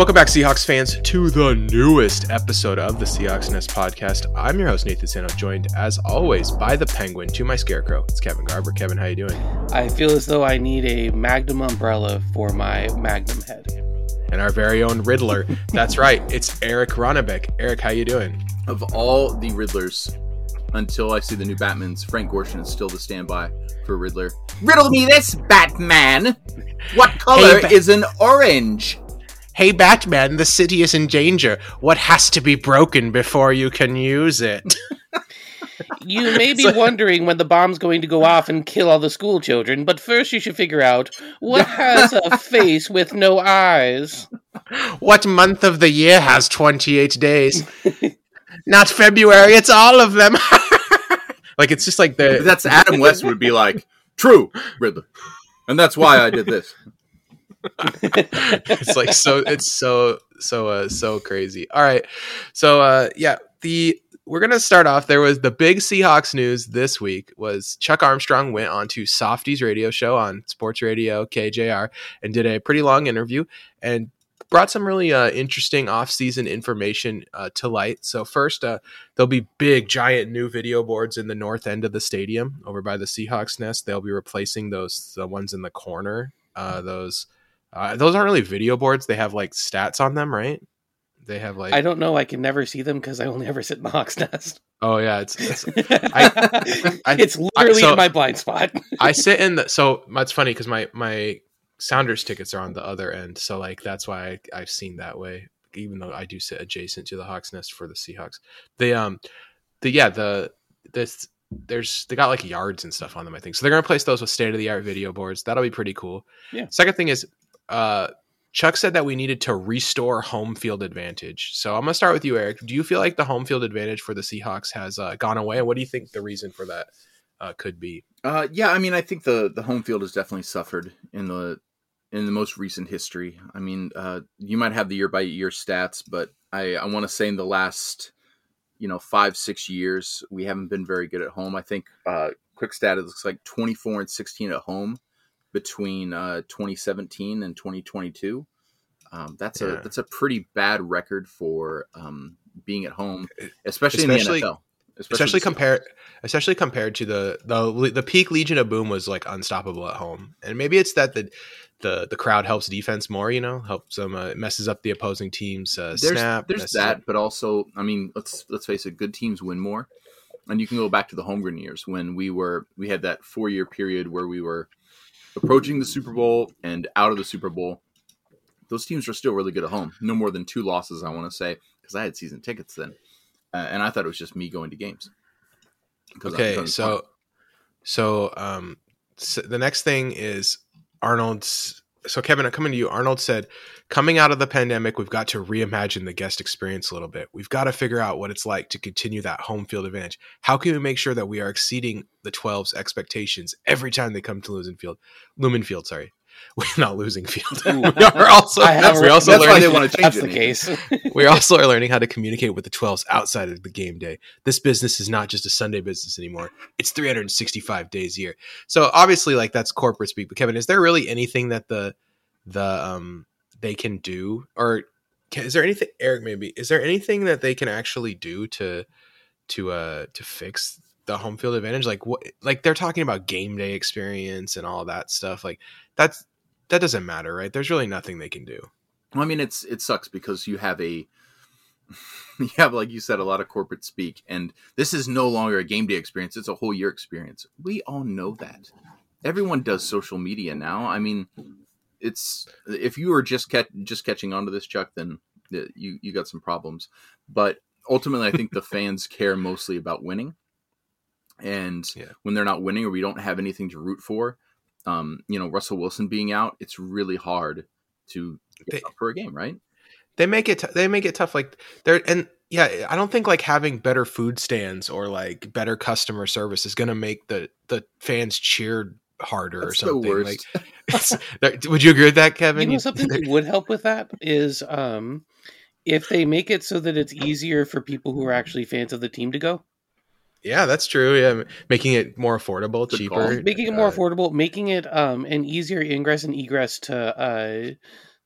Welcome back, Seahawks fans, to the newest episode of the Seahawks Nest podcast. I'm your host Nathan Sano, joined as always by the Penguin to my Scarecrow. It's Kevin Garber. Kevin, how you doing? I feel as though I need a Magnum umbrella for my Magnum head. And our very own Riddler. That's right. It's Eric Ronnebeck. Eric, how you doing? Of all the Riddlers, until I see the new Batman's, Frank Gorshin is still the standby for Riddler. Riddle me this, Batman! What color Hey, Ba- is an orange? Hey, Batman, the city is in danger. What has to be broken before you can use it? You may be wondering when the bomb's going to go off and kill all the school children, but first you should figure out what has a face with no eyes. what month of the year has 28 days? Not February, it's all of them. like, it's just like the. That's Adam West would be like, true, Riddler. And that's why I did this. it's like so it's so so uh so crazy. All right. So uh yeah the we're gonna start off. There was the big seahawks news this week was chuck armstrong went on to softies radio show on sports radio kjr and did a pretty long interview and brought some really uh, interesting off-season information uh, to light. So first uh, there'll be big giant new video boards in the north end of the stadium over by the seahawks nest. They'll be replacing those the ones in the corner uh, those uh, those aren't really video boards. They have like stats on them, right? They have like. I don't know. I can never see them because I only ever sit in the Hawk's Nest. oh yeah, it's. it's I- it's literally so- in my blind spot. I sit in the. So that's funny because my my Sounders tickets are on the other end, so like that's why I, I've seen that way. Even though I do sit adjacent to the Hawks Nest for the Seahawks, the um, the yeah the this there's they got like yards and stuff on them. I think so. They're gonna place those with state of the art video boards. That'll be pretty cool. Yeah. Second thing is, uh, Chuck said that we needed to restore home field advantage. So I'm gonna start with you, Eric. Do you feel like the home field advantage for the Seahawks has uh, gone away? And what do you think the reason for that uh, could be? Uh, yeah, I mean, I think the the home field has definitely suffered in the in the most recent history. I mean, uh, you might have the year by year stats, but I I want to say in the last you know five six years we haven't been very good at home. I think uh, quick stat it looks like twenty four and sixteen at home between uh, 2017 and 2022. Um, that's Yeah. a that's a pretty bad record for um, being at home, especially, Especially- in the NFL. especially Seahawks. compared especially compared to the the the peak Legion of Boom was like unstoppable at home, and maybe it's that the the the crowd helps defense more, you know, helps them uh, messes up the opposing team's uh, there's, snap. There's that, up- but also, I mean, let's let's face it, good teams win more. And you can go back to the Holmgren years when we were we had that four year period where we were approaching the Super Bowl and out of the Super Bowl. Those teams were still really good at home. No more than two losses, I want to say, because I had season tickets then, uh, and I thought it was just me going to games. Okay, so so um so the next thing is Arnold's so Kevin, I'm coming to you. Arnold said, coming out of the pandemic, we've got to reimagine the guest experience a little bit. We've got to figure out what it's like to continue that home field advantage. How can we make sure that we are exceeding the 12's expectations every time they come to Lumen Field? Lumen Field, sorry. We're not losing field. We are also, I have we're also that's why they want to change That's it. the case. we also are learning how to communicate with the 12s outside of the game day. This business is not just a Sunday business anymore. It's 365 days a year. So obviously like that's corporate speak. But Kevin, is there really anything that the the um they can do or can, is there anything Eric maybe is there anything that they can actually do to to uh to fix the home field advantage like what like they're talking about game day experience and all that stuff like that's that doesn't matter right there's really nothing they can do Well, I mean, it's it sucks because you have a you have like you said a lot of corporate speak, and this is no longer a game day experience; it's a whole year experience. We all know that. Everyone does social media now. I mean, it's if you are just catch, just catching on to this, Chuck, then uh, you you got some problems. But ultimately, I think the fans care mostly about winning, and Yeah. when they're not winning or we don't have anything to root for, um, you know, Russell Wilson being out, it's really hard to They- up for a game, right? they make it t- they make it tough like they're and yeah i don't think like having better food stands or like better customer service is going to make the the fans cheer harder or That's the something worst. like it's, would you agree with that kevin you know something that would help with that is um if they make it so that it's easier for people who are actually fans of the team to go yeah that's true yeah making it more affordable Good cheaper call. making it more uh, affordable making it um an easier ingress and egress to uh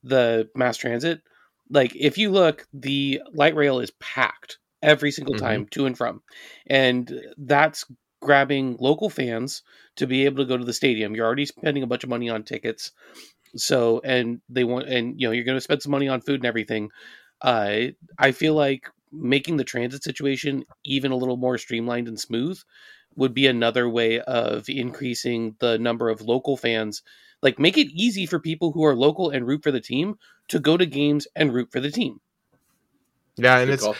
the mass transit Like if you look, the light rail is packed every single Mhm. time to and from, and that's grabbing local fans to be able to go to the stadium. You're already spending a bunch of money on tickets, so and they want and you know you're going to spend some money on food and everything. Uh, I feel like making the transit situation even a little more streamlined and smooth would be another way of increasing the number of local fans. Like make it easy for people who are local and root for the team to go to games and root for the team. Yeah, and Good it's call.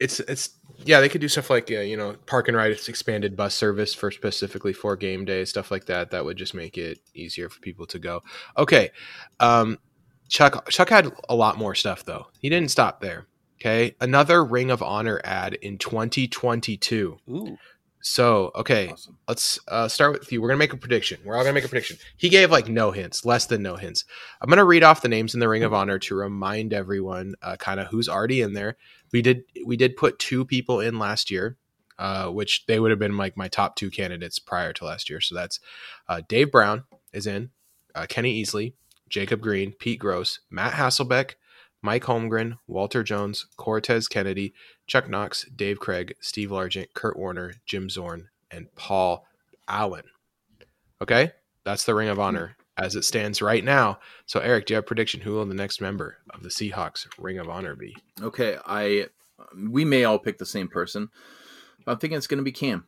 it's it's yeah they could do stuff like uh, you know park and ride expanded bus service for specifically for game day stuff like that that would just make it easier for people to go okay um chuck chuck had a lot more stuff though he didn't stop there okay another ring of honor ad in 2022 Ooh, so okay Awesome. let's uh, start with you. We're gonna make a prediction. We're all gonna make a prediction. He gave like no hints, less than no hints. I'm gonna read off the names in the Ring of Honor to remind everyone uh, kind of who's already in there. We did we did put two people in last year, uh, which they would have been like my top two candidates prior to last year. So that's uh, Dave Brown is in, uh, Kenny Easley, Jacob Green, Pete Gross, Matt Hasselbeck, Mike Holmgren, Walter Jones, Cortez Kennedy, Chuck Knox, Dave Krieg, Steve Largent, Curt Warner, Jim Zorn, and Paul Allen. Okay, that's the Ring of Honor as it stands right now. So, Eric, do you have a prediction? Who will the next member of the Seahawks Ring of Honor be? Okay, I we may all pick the same person. I'm thinking it's going to be Cam.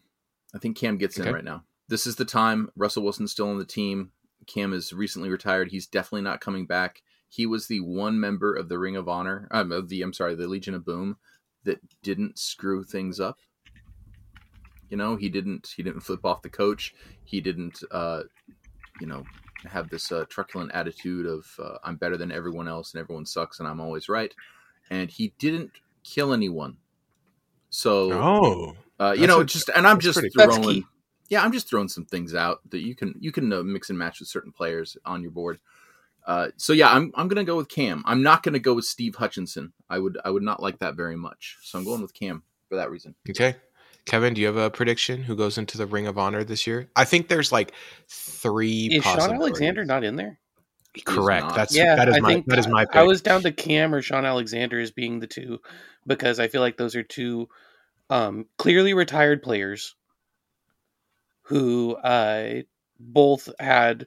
I think Cam gets Okay. in right now. This is the time. Russell Wilson's still on the team. Cam is recently retired. He's definitely not coming back. He was the one member of the Ring of Honor, um, of the I'm sorry, the Legion of Boom that didn't screw things up. You know, he didn't he didn't flip off the coach. He didn't uh, you know, have this uh, truculent attitude of uh, I'm better than everyone else and everyone sucks and I'm always right. And he didn't kill anyone. So Oh, uh, you know, a- just and I'm just pretty throwing. Yeah, I'm just throwing some things out that you can you can uh, mix and match with certain players on your board. Uh, so yeah, I'm I'm gonna go with Cam. I'm not gonna go with Steve Hutchinson. I would I would not like that very much. So I'm going with Cam for that reason. okay. Kevin, do you have a prediction? Who goes into the Ring of Honor this year? I think there's like three. is Sean. Alexander not in there? Correct. That's yeah, that is I my think that is my pick. I was down to Cam or Sean Alexander as being the two because I feel like those are two um, clearly retired players who uh, both had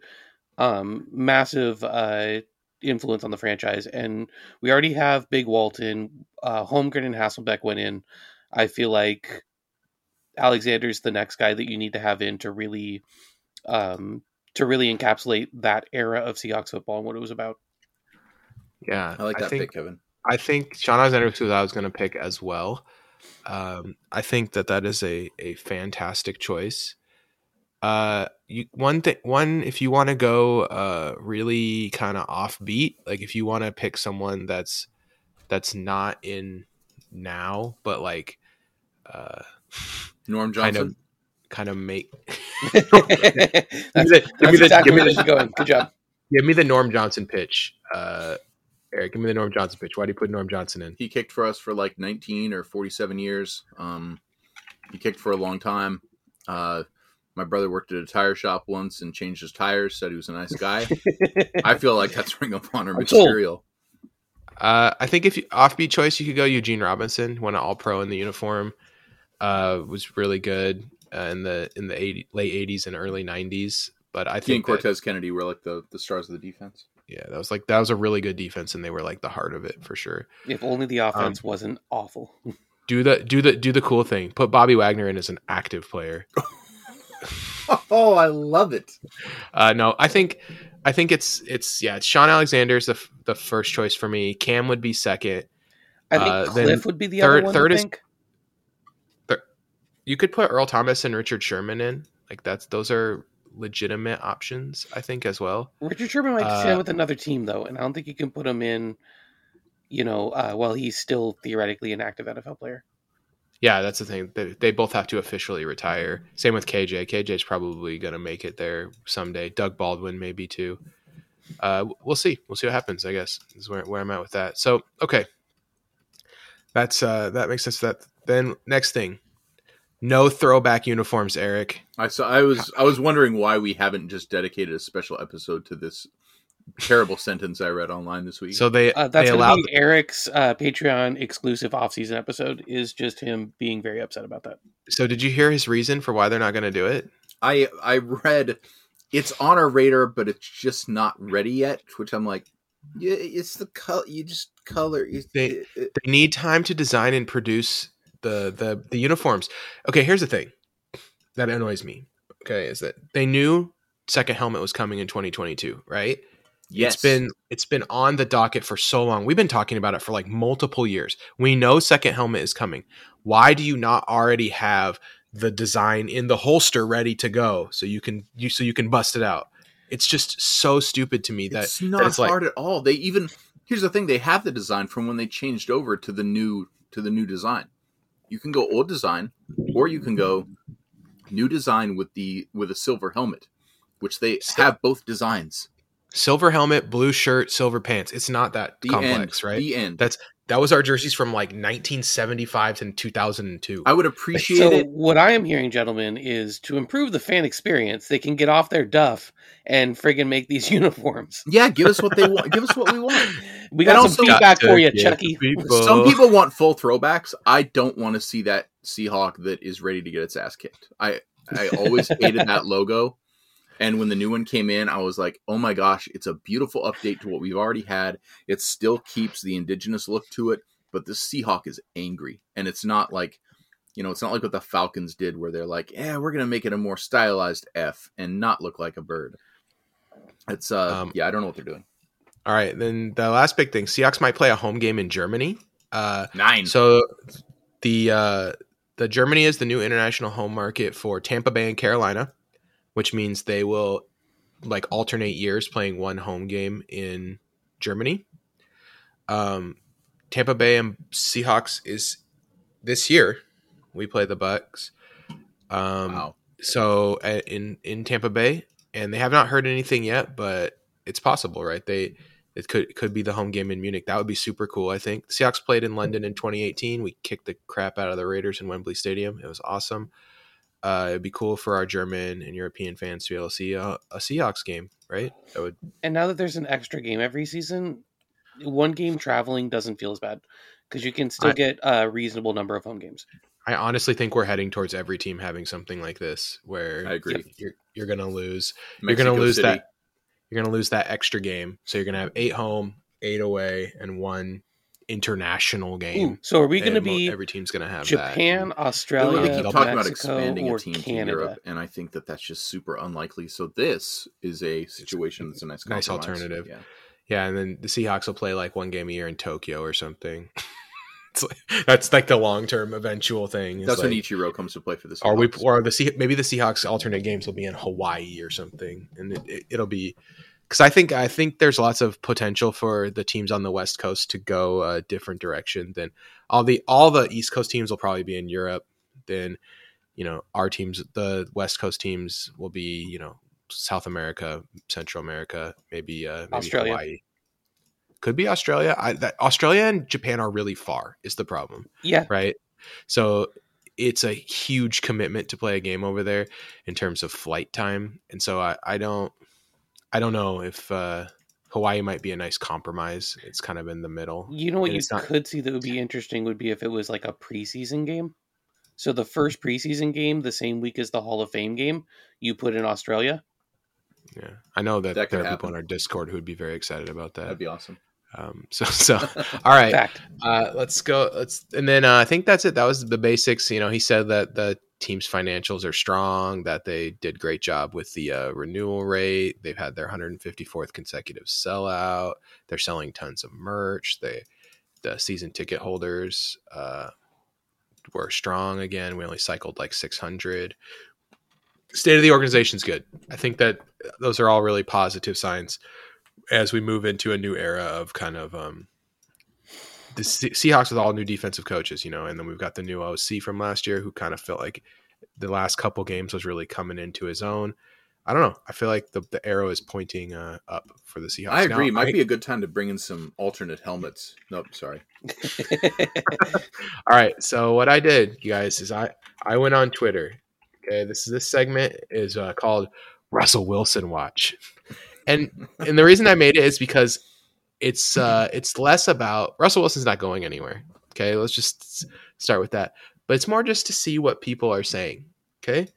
um, massive uh, influence on the franchise, and we already have Big Walton, uh, Holmgren, and Hasselbeck went in. I feel like Alexander's the next guy that you need to have in to really um, to really encapsulate that era of Seahawks football and what it was about. yeah, I like that think, pick, Kevin. I think Sean Alexander was who I was going to pick as well. Um, I think that that is a a fantastic choice. Uh, you one thing one if you want to go uh really kind of offbeat, like if you want to pick someone that's that's not in now, but like uh Norm kind Johnson. of kind of make that's Give me the- give me the- exactly give me the- going. Good job. give me the Norm Johnson pitch. Uh, Eric, give me the Norm Johnson pitch. Why do you put Norm Johnson in? He kicked for us for like 19 or 47 years. Um, he kicked for a long time. Uh, my brother worked at a tire shop once and changed his tires. Said he was a nice guy. I feel like that's Ring of Honor material. Uh, I think if you, offbeat choice, you could go Eugene Robinson, won an All Pro in the uniform. Uh, was really good uh, in the in the 80, late eighties and early nineties. But I He and think that, Cortez Kennedy were like the, the stars of the defense. yeah, that was like that was a really good defense, and they were like the heart of it for sure. if only the offense Um, wasn't awful. Do the do the do the cool thing. Put Bobby Wagner in as an active player. Oh, I love it. Uh, no, I think I think it's it's yeah. It's Sean Alexander's the f- the first choice for me. Cam would be second. I think uh, Cliff would be the third- other one. third I is- think. You could put Earl Thomas and Richard Sherman in. Like that's those are legitimate options. I think as well. Richard Sherman might Uh, stand with another team though, and I don't think you can put him in. You know, uh, while he's still theoretically an active NFL player. Yeah, that's the thing. They, they both have to officially retire. Same with KJ. KJ's probably going to make it there someday. Doug Baldwin maybe too. Uh, we'll see. We'll see what happens. I guess is where, where I'm at with that. So okay, that's uh, that makes sense. That then next thing, no throwback uniforms, Eric. I saw. I was. I was wondering why we haven't just dedicated a special episode to this terrible sentence I read online this week. So they Uh, that's they going allowed to be Eric's uh, Patreon exclusive off-season episode. Is just him being very upset about that. So did you hear his reason for why they're not going to do it? I I read it's on our radar, but it's just not ready yet. Which I'm like, yeah, it's the color. You just color. You, They- it- it- They need time to design and produce the the the uniforms. Okay, here's the thing that annoys me. Okay, is that they knew second helmet was coming in 2022, right? Yes, It's been it's been on the docket for so long. We've been talking about it for like multiple years. We know second helmet is coming. Why do you not already have the design in the holster ready to go so you can you so you can bust it out? It's just so stupid to me that it's not it's like- hard at all. They even here's the thing: they have the design from when they changed over to the new to the new design. You can go old design, or you can go new design with the with a silver helmet, which they have both designs. Silver helmet, blue shirt, silver pants. It's not that The complex, end, right? The end. That's that was our jerseys from like 1975 to 2002. I would appreciate So it. what I am hearing, gentlemen, is to improve the fan experience, they can get off their duff and friggin' make these uniforms. Yeah, give us what they want. give us what we want. We got also- some feedback Got for you, Chucky. people- Some people want full throwbacks. I don't want to see that Seahawk that is ready to get its ass kicked. I I always hated that logo. And when the new one came in, I was like, "Oh my gosh, it's a beautiful update to what we've already had. It still keeps the indigenous look to it, but this Seahawk is angry, and it's not like, you know, it's not like what the Falcons did, where they're like, "Yeah, we're gonna make it a more stylized F and not look like a bird." It's uh, Um, yeah, I don't know what they're doing. All right, then the last big thing: Seahawks might play a home game in Germany. Uh, Nine. so the uh, the Germany is the new international home market for Tampa Bay and Carolina, which means they will like alternate years playing one home game in Germany. Um, Tampa Bay and Seahawks is this year. We play the Bucks. Um, wow. so uh, in in Tampa Bay, and they have not heard anything yet, but it's possible, right? They it could it could be the home game in Munich. That would be super cool. I think the Seahawks played in London in 2018. We kicked the crap out of the Raiders in Wembley Stadium. It was awesome. Uh, it'd be cool for our German and European fans to be able to see a, a Seahawks game, right? That would And now that there's an extra game every season, one game traveling doesn't feel as bad because you can still I- get a reasonable number of home games. I honestly think we're heading towards every team having something like this, where I agree. you're you're gonna lose you're gonna lose City. that you're gonna lose that extra game. So you're gonna have eight home, eight away, and one international game. Ooh, so are we going to be every team's gonna have Japan, that. They Australia, keep talking about expanding a team Canada? to Europe, and I think that that's just super unlikely. So this is a situation that's a nice, Nice compromise. alternative. Yeah. Yeah, and then the Seahawks will play like one game a year in Tokyo or something. it's like, that's like the long term eventual thing. It's That's when Ichiro comes to play for this. or we or the Sea, maybe the Seahawks alternate games will be in Hawaii or something, and it, it, it'll be because I think I think there's lots of potential for the teams on the West Coast to go a different direction than all the all the East Coast teams will probably be in Europe. Then you know our teams, the West Coast teams, will be you know South America, Central America, maybe uh, maybe Australia. Hawaii. Could be Australia. I, that, Australia and Japan are really far. Is the problem? Yeah, right? So it's a huge commitment to play a game over there in terms of flight time, and so I, I don't, I don't know if uh, Hawaii might be a nice compromise. It's kind of in the middle. you know what And you not- could see that would be interesting would be if it was like a preseason game. So the first preseason game, the same week as the Hall of Fame game, you put in Australia. Yeah, I know that, That there are people happen. in our Discord who would be very excited about that. That'd be awesome. Um, so, so all right, uh, let's go. Let's and then uh, I think that's it. That was the basics. You know, he said that the team's financials are strong. That they did great job with the uh, renewal rate. They've had their 154th consecutive sellout. They're selling tons of merch. They the season ticket holders uh, were strong again. We only cycled like 600. State of the organization's good. I think that those are all really positive signs as we move into a new era of kind of um, the Se- Seahawks with all new defensive coaches, you know, and then we've got the new OC from last year who kind of felt like the last couple games was really coming into his own. I don't know. I feel like the, the arrow is pointing uh, up for the Seahawks. I agree. Now, Might I- be a good time to bring in some alternate helmets. Nope, sorry. All right. So what I did, you guys, is I I went on Twitter. Okay, this this segment is uh, called Russell Wilson Watch, and and the reason I made it is because it's uh it's less about Russell Wilson's not going anywhere. Okay, let's just start with that. But it's more just to see what people are saying. Okay,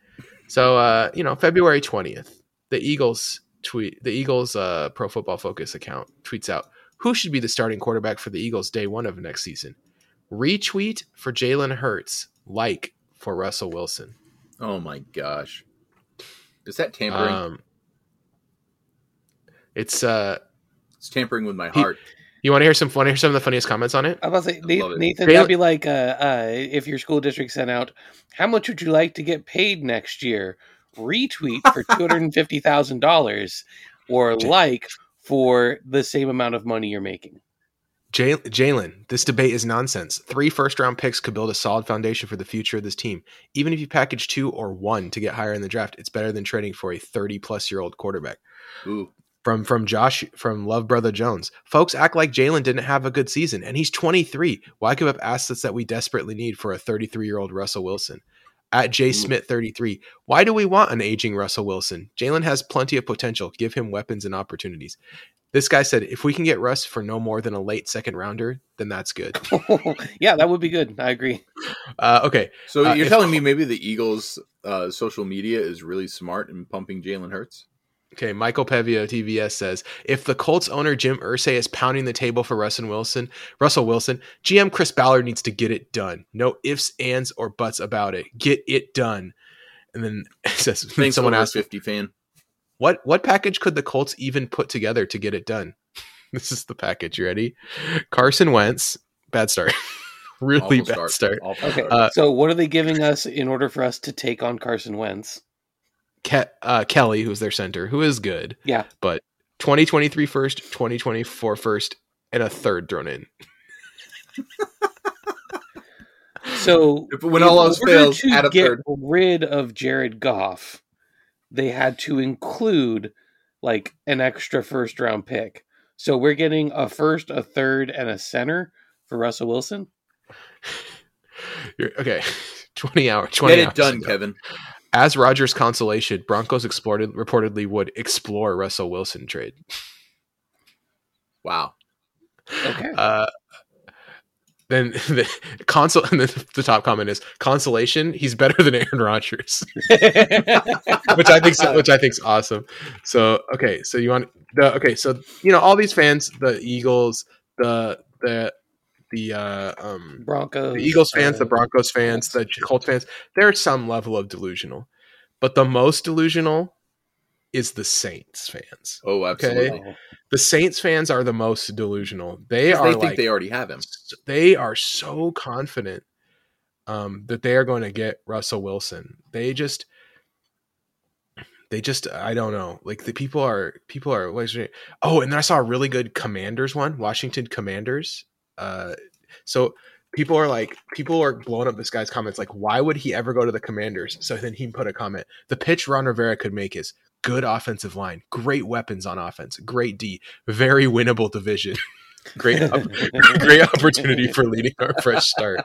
so uh, you know, February twentieth, the Eagles tweet the Eagles uh, Pro Football Focus account tweets out who should be the starting quarterback for the Eagles day one of next season. Retweet for Jalen Hurts, like for Russell Wilson. Oh my gosh. Is that tampering? Um, it's uh, it's tampering with my he- heart. you want to hear some? Want to hear some of the funniest comments on it? I was about to say, Nathan. Nathan that'd be like, uh, uh, if your school district sent out, how much would you like to get paid next year? Retweet for two hundred and fifty thousand dollars, or like for the same amount of money you're making. Jalen, this debate is nonsense. Three first round picks could build a solid foundation for the future of this team. Even if you package two or one to get higher in the draft, it's better than trading for a 30 plus year old quarterback. Ooh. From from Josh from Love Brother Jones. Folks act like Jalen didn't have a good season, and he's 23. Why give up assets that we desperately need for a 33 year old Russell Wilson? At J Smith 33, why do we want an aging Russell Wilson? Jalen has plenty of potential. Give him weapons and opportunities. This guy said, if we can get Russ for no more than a late second rounder, then that's good. yeah, that would be good. I agree. Uh, okay, So Uh, you're if- telling me maybe the Eagles' uh, social media is really smart in pumping Jalen Hurts? Okay. Michael Pevio TVS says, if the Colts owner Jim Irsay is pounding the table for Russell Wilson, Russell Wilson, GM Chris Ballard needs to get it done. No ifs, ands, or buts about it. Get it done. And then says, Thanks, someone asked, 50 fan. what what package could the Colts even put together to get it done? this is the package. You ready? Carson Wentz, bad start. really Awful bad start. Awful Okay. Uh, so what are they giving us in order for us to take on Carson Wentz? Ke- uh, Kelly, who's their center, who is good. Yeah. But 2023 first, 2024 first, and a third thrown in. So If- when all else order fails, to add a get third. rid of Jared Goff, they had to include like an extra first round pick. So we're getting a first, a third, and a center for Russell Wilson. You're, okay. 20 hours. 20 Get it hours done, ago. Kevin. As Rodgers' consolation, Broncos explored, reportedly would explore Russell Wilson trade. Wow. Okay. Uh, then the console, and then the top comment is consolation. He's better than Aaron Rodgers, which I think, which I think's awesome. So okay, so you want the okay, so you know all these fans, the Eagles, the the the uh, um Broncos. the Eagles fans, uh, the Broncos fans, the Colts fans, there's some level of delusional, but the most delusional is the Saints fans. Oh, absolutely. oh, The Saints fans are the most delusional. They are They think like they already have him. they are so confident um, that they are going to get Russell Wilson. They just, they just, I don't know. Like the people are, people are. What is it? Oh, and then I saw a really good Commanders one, Washington Commanders. Uh, so people are like, people are blowing up this guy's comments. Like, why would he ever go to the Commanders? So then he put a comment: the pitch Ron Rivera could make is good offensive line, great weapons on offense, great D, very winnable division. great great opportunity for leading our fresh start.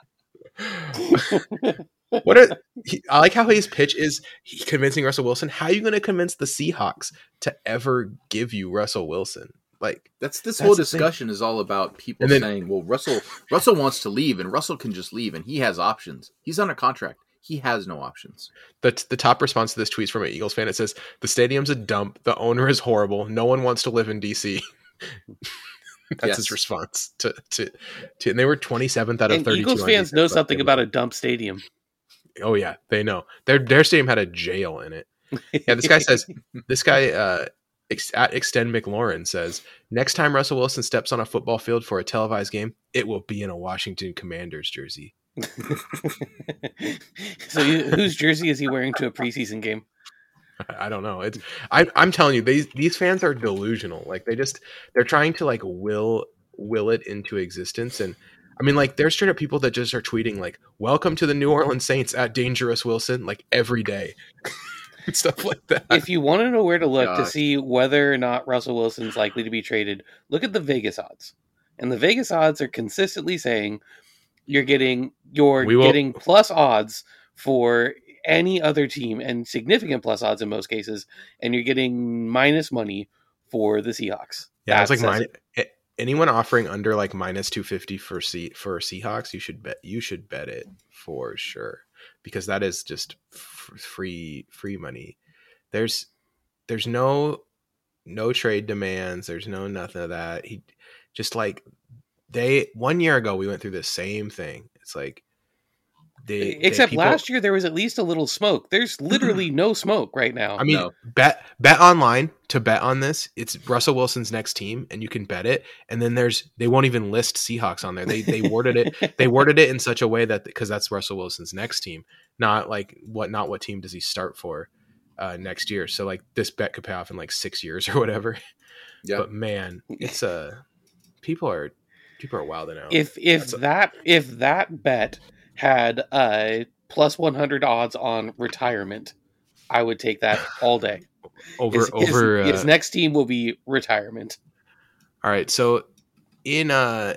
what are he, I like how his pitch is convincing Russell Wilson. How are you going to convince the Seahawks to ever give you Russell Wilson? Like, That's this That's whole discussion is all about people then- saying, "Well, Russell Russell wants to leave, and Russell can just leave, and he has options. He's under contract. He has no options." the the top response to this tweet is from an Eagles fan. It says the stadium's a dump. The owner is horrible. No one wants to live in DC. That's Yes. his response to, to to and they were 27th out of and 32. Eagles fans defense, know something they- about a dump stadium. Oh yeah, they know. Their their stadium had a jail in it. Yeah, this guy says this guy uh ex- at extend McLaurin says next time Russell Wilson steps on a football field for a televised game, it will be in a Washington Commanders jersey. so, you, whose jersey is he wearing to a preseason game? I don't know. It's I, I'm telling you, these these fans are delusional. Like they just they're trying to like will will it into existence. And I mean, like there's straight up people that just are tweeting like "Welcome to the New Orleans Saints" at Dangerous Wilson like every day, and stuff like that. If you want to know where to look to see whether or not Russell Wilson's likely to be traded, look at the Vegas odds. And the Vegas odds are consistently saying you're getting you're will- getting plus odds for any other team and significant plus odds in most cases and you're getting minus money for the Seahawks. Yeah, That it's like mine. it. Anyone offering under like minus two fifty for C for Seahawks, you should bet you should bet it for sure because that is just f- free free money. There's there's no no trade demands. There's no nothing of that. He just like they one year ago we went through the same thing. It's like they they- Except people- last year there was at least a little smoke. There's literally no smoke right now. I mean, No. bet bet online to bet on this. It's Russell Wilson's next team, and you can bet it. And then there's they won't even list Seahawks on there. They they worded it they worded it in such a way that because that's Russell Wilson's next team, not like what not what team does he start for uh, next year. So like this bet could pay off in like six years or whatever. Yeah. But man, it's a people are people are wilding out. if if That's a- that if that bet had uh plus 100 odds on retirement, I would take that all day. over His, his- over his uh, next team will be retirement. All right. So in uh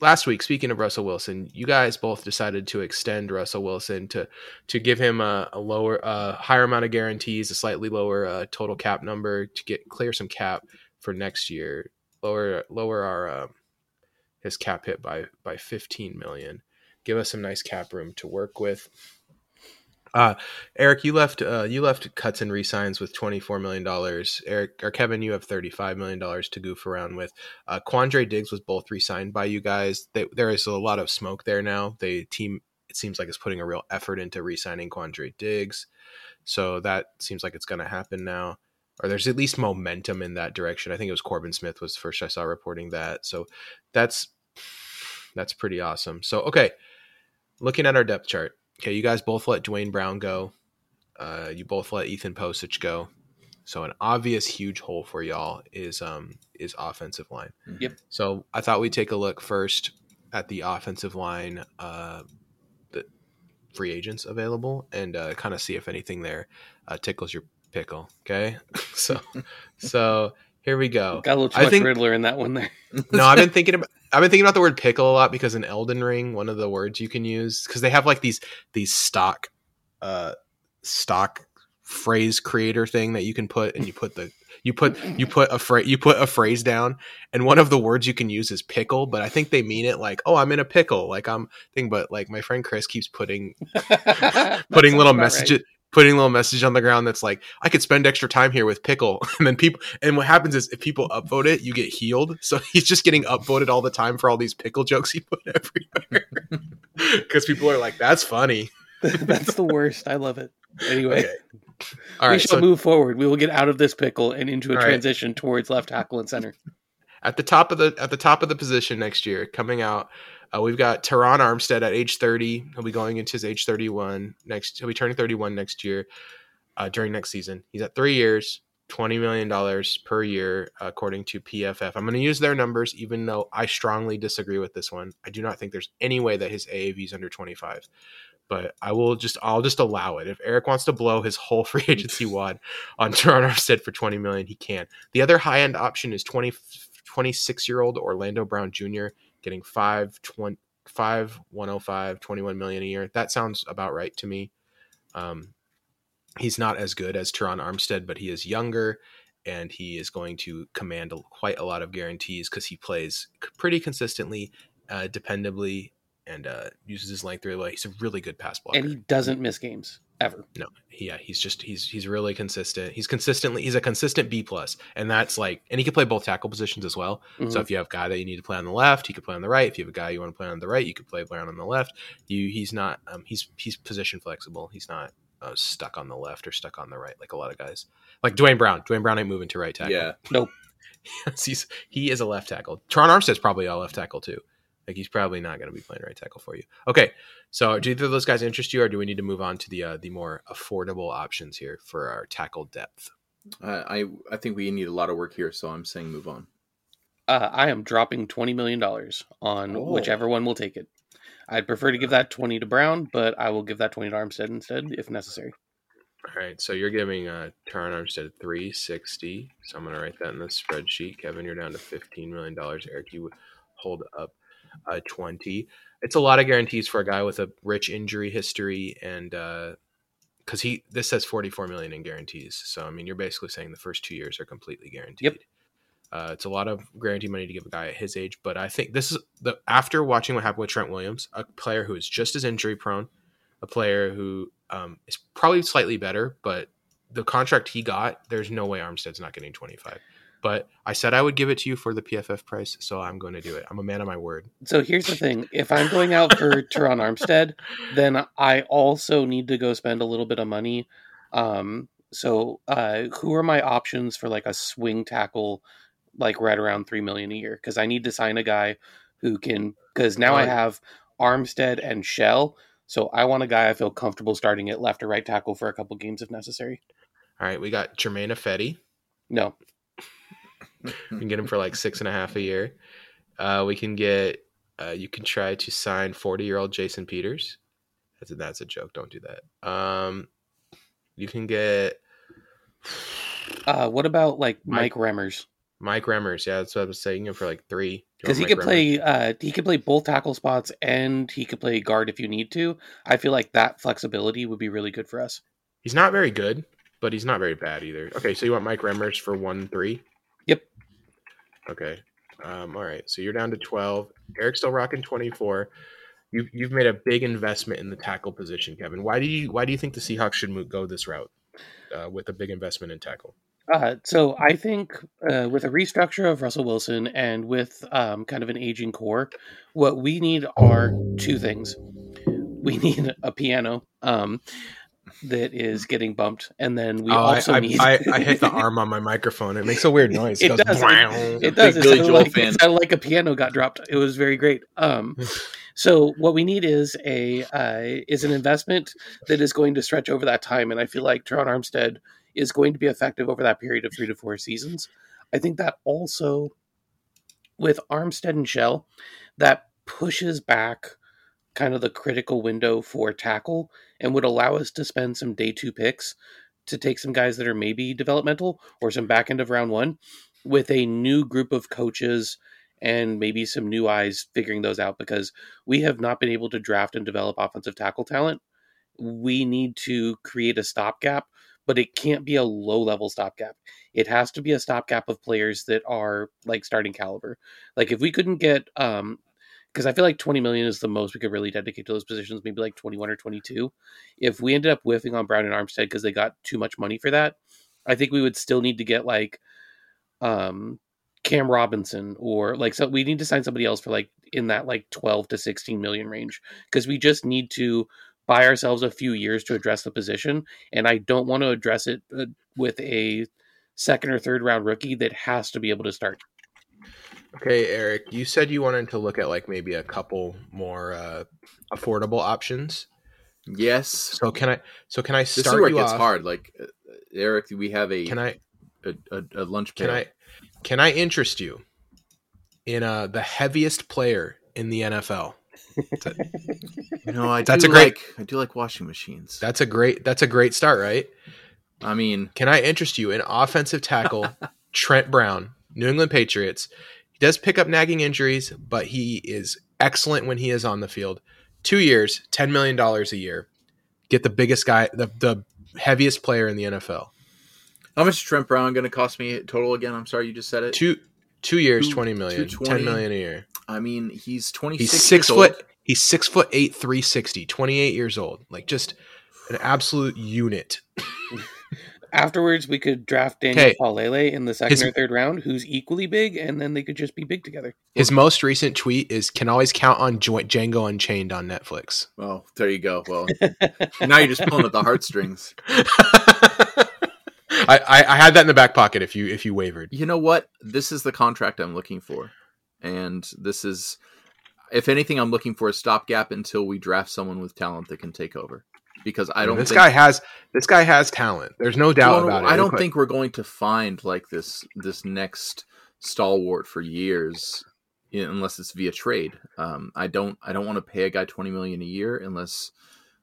last week, speaking of Russell Wilson, you guys both decided to extend Russell Wilson to to give him a, a lower a higher amount of guarantees, a slightly lower uh, total cap number to get clear some cap for next year. Lower lower our um, his cap hit by by 15 million. Give us some nice cap room to work with. Uh, Eric, you left. Uh, you left cuts and resigns with twenty four million dollars. Eric or Kevin, you have thirty five million dollars to goof around with. Uh, Quandre Diggs was both re-signed by you guys. They, there is a lot of smoke there now. The team, it seems like, it's putting a real effort into re-signing Quandre Diggs. So that seems like it's going to happen now, or there's at least momentum in that direction. I think it was Corbin Smith was first I saw reporting that. So that's that's pretty awesome. So okay, looking at our depth chart. Okay, you guys both let Duane Brown go. Uh, you both let Ethan Pocic go. So an obvious huge hole for y'all is um is offensive line. Yep. So I thought we'd take a look first at the offensive line, uh, the free agents available, and uh, kind of see if anything there uh, tickles your pickle. Okay, so so here we go. Got a little too I much think- Riddler in that one there. No, I've been thinking about I've been thinking about the word pickle a lot because in Elden Ring, one of the words you can use because they have like these these stock uh stock phrase creator thing that you can put and you put the you put you put a phrase you put a phrase down and one of the words you can use is pickle but i think they mean it like oh i'm in a pickle like i'm thing but like my friend chris keeps putting putting little messages right. Messages a little message on the ground that's like i could spend extra time here with pickle and then people and what happens is if people upvote it you get healed so he's just getting upvoted all the time for all these pickle jokes he put everywhere because people are like that's funny That's the worst. I love it. Anyway, okay all we shall so move forward. We will get out of this pickle and into a All right. transition towards left tackle and center. at the top of the at the top of the position next year coming out uh, we've got Terron Armstead at age 30 he'll be going into his age 31 next he'll be turning 31 next year uh, during next season. He's at three years 20 million dollars per year according to PFF I'm going to use their numbers even though I strongly disagree with this one. I do not think there's any way that his AAV is under 25 but I will just I'll just allow it. If Eric wants to blow his whole free agency wad on Terron Armstead for 20 million he can. The other high end option is 20 26 year old Orlando Brown Jr. getting 5 20, 5 105 21 million a year. That sounds about right to me. Um, he's not as good as Terron Armstead, but he is younger and he is going to command a, quite a lot of guarantees because he plays c- pretty consistently, uh, dependably, and uh, uses his length really well. He's a really good pass blocker. And he doesn't miss games ever. No, yeah, he's just he's he's really consistent. He's consistently he's a consistent B plus, and that's like, and he can play both tackle positions as well. So Mhm. if you have a guy that you need to play on the left, he could play on the right. If you have a guy you want to play on the right, you could play Brown on the left. You he's not um he's he's position flexible. He's not uh, stuck on the left or stuck on the right like a lot of guys. Like Duane Brown. Duane Brown ain't moving to right tackle. Yeah. Nope. he's he is a left tackle. Tron Armstead's probably a left tackle too. Like he's probably not going to be playing right tackle for you. Okay, so do either of those guys interest you, or do we need to move on to the uh, the more affordable options here for our tackle depth? Uh, I I think we need a lot of work here, so I'm saying move on. Uh, I am dropping twenty million dollars on Oh. whichever one will take it. I'd prefer to give that twenty to Brown, but I will give that twenty to Armstead instead if necessary. All right, so you're giving uh, Terron Armstead 360. So I'm going to write that in the spreadsheet. Kevin, you're down to 15 million dollars. Eric, you hold up uh, 20. It's a lot of guarantees for a guy with a rich injury history and uh, because he this says 44 million in guarantees. So I mean, you're basically saying the first two years are completely guaranteed. Yep. Uh, it's a lot of guaranteed money to give a guy at his age, but I think this is the after watching what happened with Trent Williams, a player who is just as injury prone, a player who um, is probably slightly better, but the contract he got, there's no way Armstead's not getting 25. But I said I would give it to you for the PFF price, so I'm going to do it. I'm a man of my word. So here's the thing: if I'm going out for Terron Armstead, then I also need to go spend a little bit of money. Um, so uh, who are my options for like a swing tackle, like right around three million a year? Because I need to sign a guy who can. Because now I have Armstead and Shell. So I want a guy I feel comfortable starting at left or right tackle for a couple games if necessary. All right, we got Germain Ifedi. No, We can get him for like six and a half a year. Uh, we can get. Uh, you can try to sign 40 year old Jason Peters. That's a, that's a joke. Don't do that. Um, you can get uh, what about like Mike- Mike Remmers? Mike Remmers. Yeah, that's what I was saying. Him for like three. Because he could Remmers? play uh he could play both tackle spots and he could play guard if you need to i feel like that flexibility would be really good for us He's not very good, but he's not very bad either. Okay, so you want Mike Remmers for one three? Okay. Um, all right. So you're down to twelve. Eric's still rocking twenty four. You you've made a big investment in the tackle position, Kevin. Why do you why do you think the Seahawks should go this route uh, with a big investment in tackle? uh so i think uh with a restructure of russell wilson and with um kind of an aging core what we need are two things we need a piano um that is getting bumped and then we oh, also I, I, need I, I hit the arm on my microphone. It makes a weird noise. It goes, does. "Wow." It does. Big It sounded, like, it sounded like a piano got dropped. It was very great. Um, so what we need is a uh, is an investment that is going to stretch over that time, and I feel like Terron Armstead is going to be effective over that period of three to four seasons. I think that also with Armstead and Shell, that pushes back kind of the critical window for tackle and would allow us to spend some day two picks to take some guys that are maybe developmental or some back end of round one with a new group of coaches and maybe some new eyes figuring those out because we have not been able to draft and develop offensive tackle talent. We need to create a stopgap, but it can't be a low level stopgap. It has to be a stopgap of players that are like starting caliber. Like if we couldn't get um because I feel like 20 million is the most we could really dedicate to those positions, maybe like 21 or 22. If we ended up whiffing on Brown and Armstead because they got too much money for that, I think we would still need to get like um Cam Robinson or like so we need to sign somebody else for like in that like 12 to 16 million range because we just need to buy ourselves a few years to address the position and I don't want to address it uh, with a second or third round rookie that has to be able to start. Okay, Eric, you said you wanted to look at like maybe a couple more uh, affordable options. Yes. So can I? So can I This is where it gets off? hard. Like uh, Eric, we have a Can I? a, a, a lunch Can. I? Can I interest you in uh, the heaviest player in the NFL? You know, I That's do a great- like I do like washing machines. That's a great. That's a great start, right? I mean, Can I interest you in offensive tackle Trent Brown, New England Patriots? He does pick up nagging injuries, but he is excellent when he is on the field. Two years, ten million dollars a year. Get the biggest guy, the the heaviest player in the NFL. how much is Trent Brown going to cost me total again? I'm sorry, you just said it. Two two years, Two- twenty million. 220. Ten million a year. I mean, he's 26 He's six years old. foot. He's six foot eight, 360, 28 years old. Like just an absolute unit. Afterwards, we could draft Daniel Okay. Faalele in the second His- or third round, who's equally big, and then they could just be big together. His most recent tweet is can always count on Jo- Django Unchained on Netflix. Well, there you go. Well, now you're just pulling at the heartstrings. I, I, I had that in the back pocket if you if you wavered. You know what? This is the contract I'm looking for, and this is, if anything, I'm looking for a stopgap until we draft someone with talent that can take over. Because I don't. this think, guy has this guy has talent. There's no doubt about it. I don't think we're going to find like this this next stalwart for years, unless it's via trade. Um, I don't I don't want to pay a guy twenty million a year unless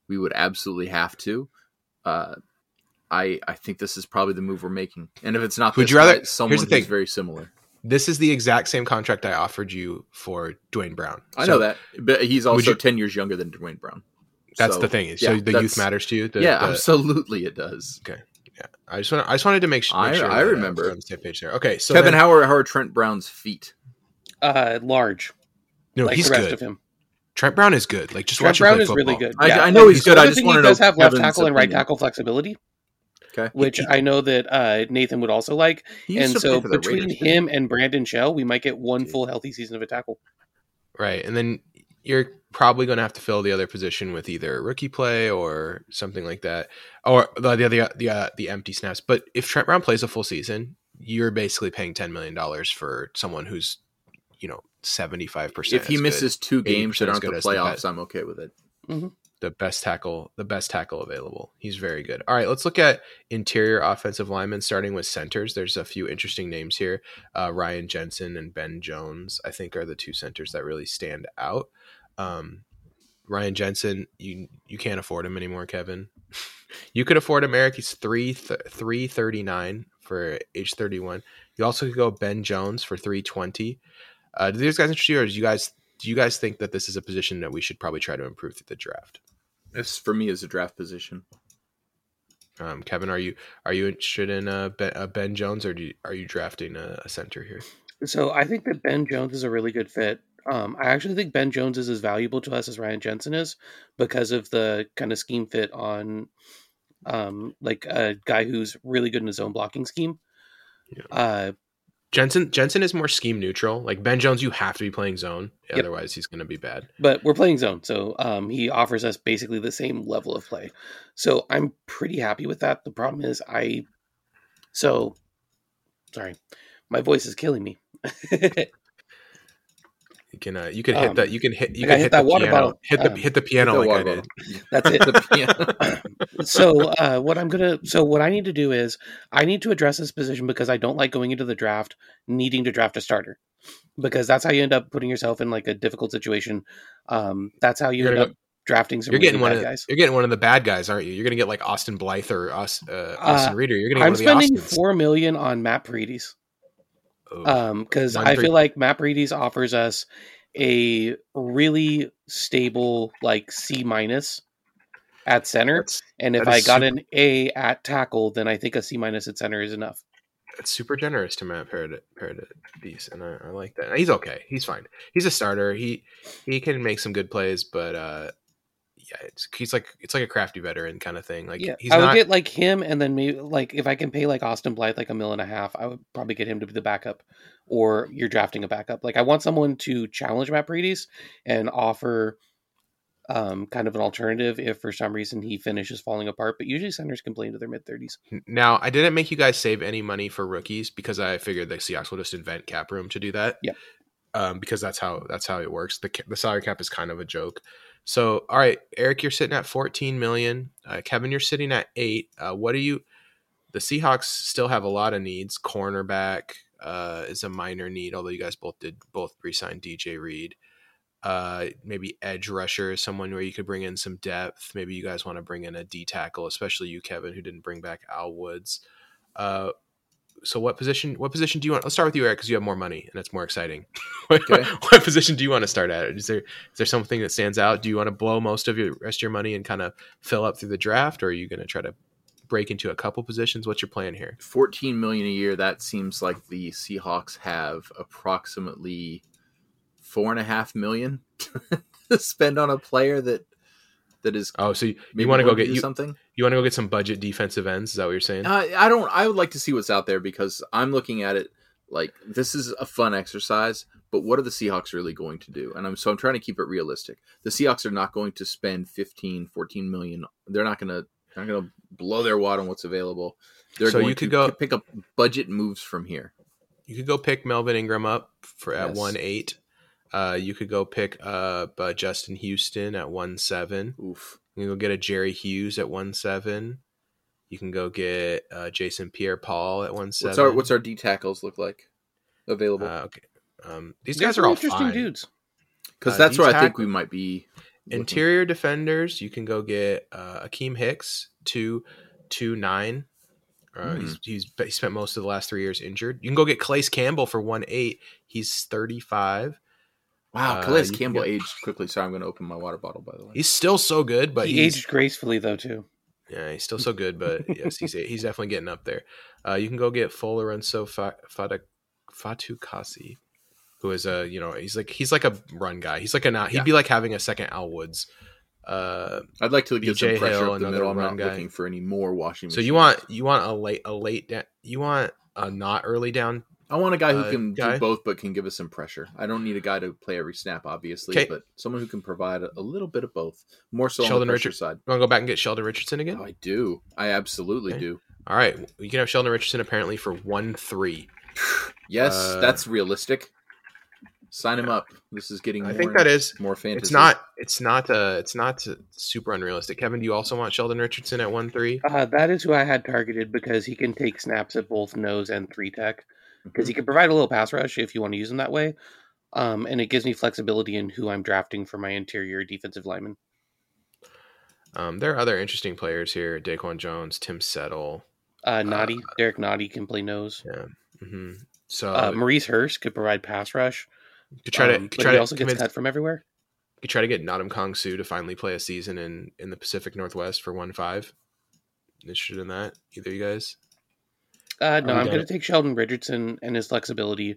we would absolutely have to. Uh, I I think this is probably the move we're making, and if it's not, Would this you rather- guy, someone here's the thing. very similar. this is the exact same contract I offered you for Duane Brown. I So, know that, but he's also you- ten years younger than Duane Brown. That's So, the thing. yeah, so the youth matters to you. The, yeah, the- absolutely, it does. Okay. Yeah. I just want. I just wanted to make, sh- make I- sure. I uh, remember. on the same page there. Okay, so Kevin, then- how are how are Trent Brown's feet? Uh, large, no, like he's the rest good. of him. Trent Brown is good. Like just Trent watch him Brown play is really good. I- Yeah, I know and he's good, I other just wanna he know does have left Kevin's tackle and right opinion. tackle flexibility, Okay, which I know that uh, Nathan would also like. And so between Raiders. him and Brandon Shell, we might get one Dude. full healthy season of a tackle. Right, and then you're probably going to have to fill the other position with either rookie play or something like that, or the the the the, uh, the empty snaps. But if Trent Brown plays a full season, you're basically paying ten million dollars for someone who's, you know, seventy five percent. if he misses two games that aren't the good as the playoffs, best. I'm okay with it. the best tackle, the best tackle available. He's very good. All right, let's look at interior offensive linemen, starting with centers. There's a few interesting names here. Uh, Ryan Jensen and Ben Jones, I think, are the two centers that really stand out. Um, Ryan Jensen, you you can't afford him anymore, Kevin. you could afford him, Eric. He's three th- three thirty nine for age thirty one. You also could go Ben Jones for three twenty. Uh, do these guys interest you, or do you guys do you guys think that this is a position that we should probably try to improve through the draft? This for me is a draft position. Um, Kevin, are you are you interested in uh, ben, uh, ben Jones, or do you, are you drafting a, a center here? So I think that Ben Jones is a really good fit. Um, I actually think Ben Jones is as valuable to us as Ryan Jensen is because of the kind of scheme fit on, um, like a guy who's really good in his own blocking scheme. Yeah. Uh, Jensen Jensen is more scheme neutral. Like Ben Jones, you have to be playing zone, Yep. otherwise he's going to be bad. but we're playing zone, so um, he offers us basically the same level of play. So I'm pretty happy with that. The problem is I, so, sorry, my voice is killing me. You can uh, you can hit Um, that you can hit you can hit hit that the water piano. bottle. hit the Um, hit the piano The like I did. bottle. That's it. The piano. so uh, what I'm gonna so what I need to do is I need to address this position because I don't like going into the draft needing to draft a starter because that's how you end up putting yourself in like a difficult situation. Um, that's how you You're end gonna up drafting some You're getting one bad of guys. you're getting one of the bad guys, aren't you? You're going to get like Austin Blythe or Aus, uh, Austin Reiter. You're going to get I'm one spending the four million on Matt Paradis Oh. um because I feel like Matt Paradis offers us a really stable like C minus at center. That's- And if I got super- an A at tackle, then I think a C minus at center is enough. It's super generous to Matt Paradis, and I, I like that. He's okay. He's fine. He's a starter. He he can make some good plays, but uh, it's he's like it's like a crafty veteran kind of thing. Like yeah, he's I would not. get like him, and then maybe like if I can pay like Austin Blythe like a mill and a half, I would probably get him to be the backup, or you're drafting a backup. Like I want someone to challenge Matt Paradis and offer um kind of an alternative if for some reason he finishes falling apart. But usually centers can play into their mid thirties. Now, I didn't make you guys save any money for rookies because I figured the Seahawks will just invent cap room to do that. Yeah. Um, because that's how that's how it works. The the salary cap is kind of a joke. So, all right, Eric, you're sitting at 14 million. Uh, Kevin, you're sitting at eight. Uh, what do you? The Seahawks still have a lot of needs. Cornerback uh, is a minor need, although you guys both did both re-sign DJ Reed. Uh, maybe edge rusher is someone where you could bring in some depth. Maybe you guys want to bring in a D tackle, especially you, Kevin, who didn't bring back Al Woods. So what position? What position do you want? Let's start with you, Eric, because you have more money and it's more exciting. Okay. what position do you want to start at? Is there is there something that stands out? Do you want to blow most of your rest of your money and kind of fill up through the draft, or are you going to try to break into a couple positions? What's your plan here? 14 million a year that seems like the seahawks have approximately four and a half million to spend on a player that that is Oh, so you, you want to go get you, something you want to go get some budget defensive ends? Is that what you're saying? uh, i don't i would like to see what's out there because i'm looking at it like this is a fun exercise but what are the seahawks really going to do and i'm so i'm trying to keep it realistic the seahawks are not going to spend 15 14 million they're not going to they're not going to blow their wad on what's available they're So going you could to go- pick up budget moves from here you could go pick Melvin Ingram up for at Yes. one eight. Uh, you could go pick up uh, Justin Houston at one seven. oof You can go get a Jerry Hughes at one seven. You can go get uh, Jason Pierre-Paul at one seven. What's our what's our D tackles look like available? Uh, okay. Um, these guys are all interesting fine. dudes. Because uh, that's where I think we might be. looking. Interior defenders, you can go get uh, Akiem Hicks two two nine. Uh, Hmm. he's, he's he spent most of the last three years injured. You can go get Calais Campbell for one eight. He's thirty five. Wow, Uh, Calais you can Campbell go- aged quickly. Sorry, I'm going to open my water bottle. By the way, He's still so good, but he aged gracefully though too. yeah, he's still so good. But yes, he's he's definitely getting up there. Uh, you can go get Lorenzo Fa- Fata- Fatukasi, who is a you know he's like he's like a run guy. He's like an he'd Yeah. be like having a second Al Woods. Uh, I'd like to get BJ some pressure Hill, up the middle. I'm not guy. looking for any more washing. so machines. you want you want a late a late da- you want a not early down. I want a guy who uh, can guy? do both, but can give us some pressure. I don't need a guy to play every snap, obviously, Okay. but someone who can provide a, a little bit of both. More so Sheldon on the pressure Richard- side. You want to go back and get Sheldon Richardson again? Oh, I do. I absolutely Okay. do. All right, you can have Sheldon Richardson apparently for one three. Yes, Uh, that's realistic. Sign him up. This is getting. I more think that is more fantasy. It's not. It's not. Uh, it's not uh, super unrealistic. Kevin, do you also want Sheldon Richardson at one three? Uh, that is who I had targeted because he can take snaps at both nose and three tech. Because Mm-hmm. he can provide a little pass rush if you want to use him that way, um, and it gives me flexibility in who I'm drafting for my interior defensive lineman. Um, there are other interesting players here: Daquan Jones, Tim Settle. Uh, Nnadi, Derrick Nnadi can play nose. hmm So Uh, Maurice Hurst could provide pass rush. could try to um, could but try he to also gets cut from everywhere. could try to get Ndamukong Suh to finally play a season in in the Pacific Northwest for one five. Interested in that? Either you guys? Uh, no, I'm going to take Sheldon Richardson and his flexibility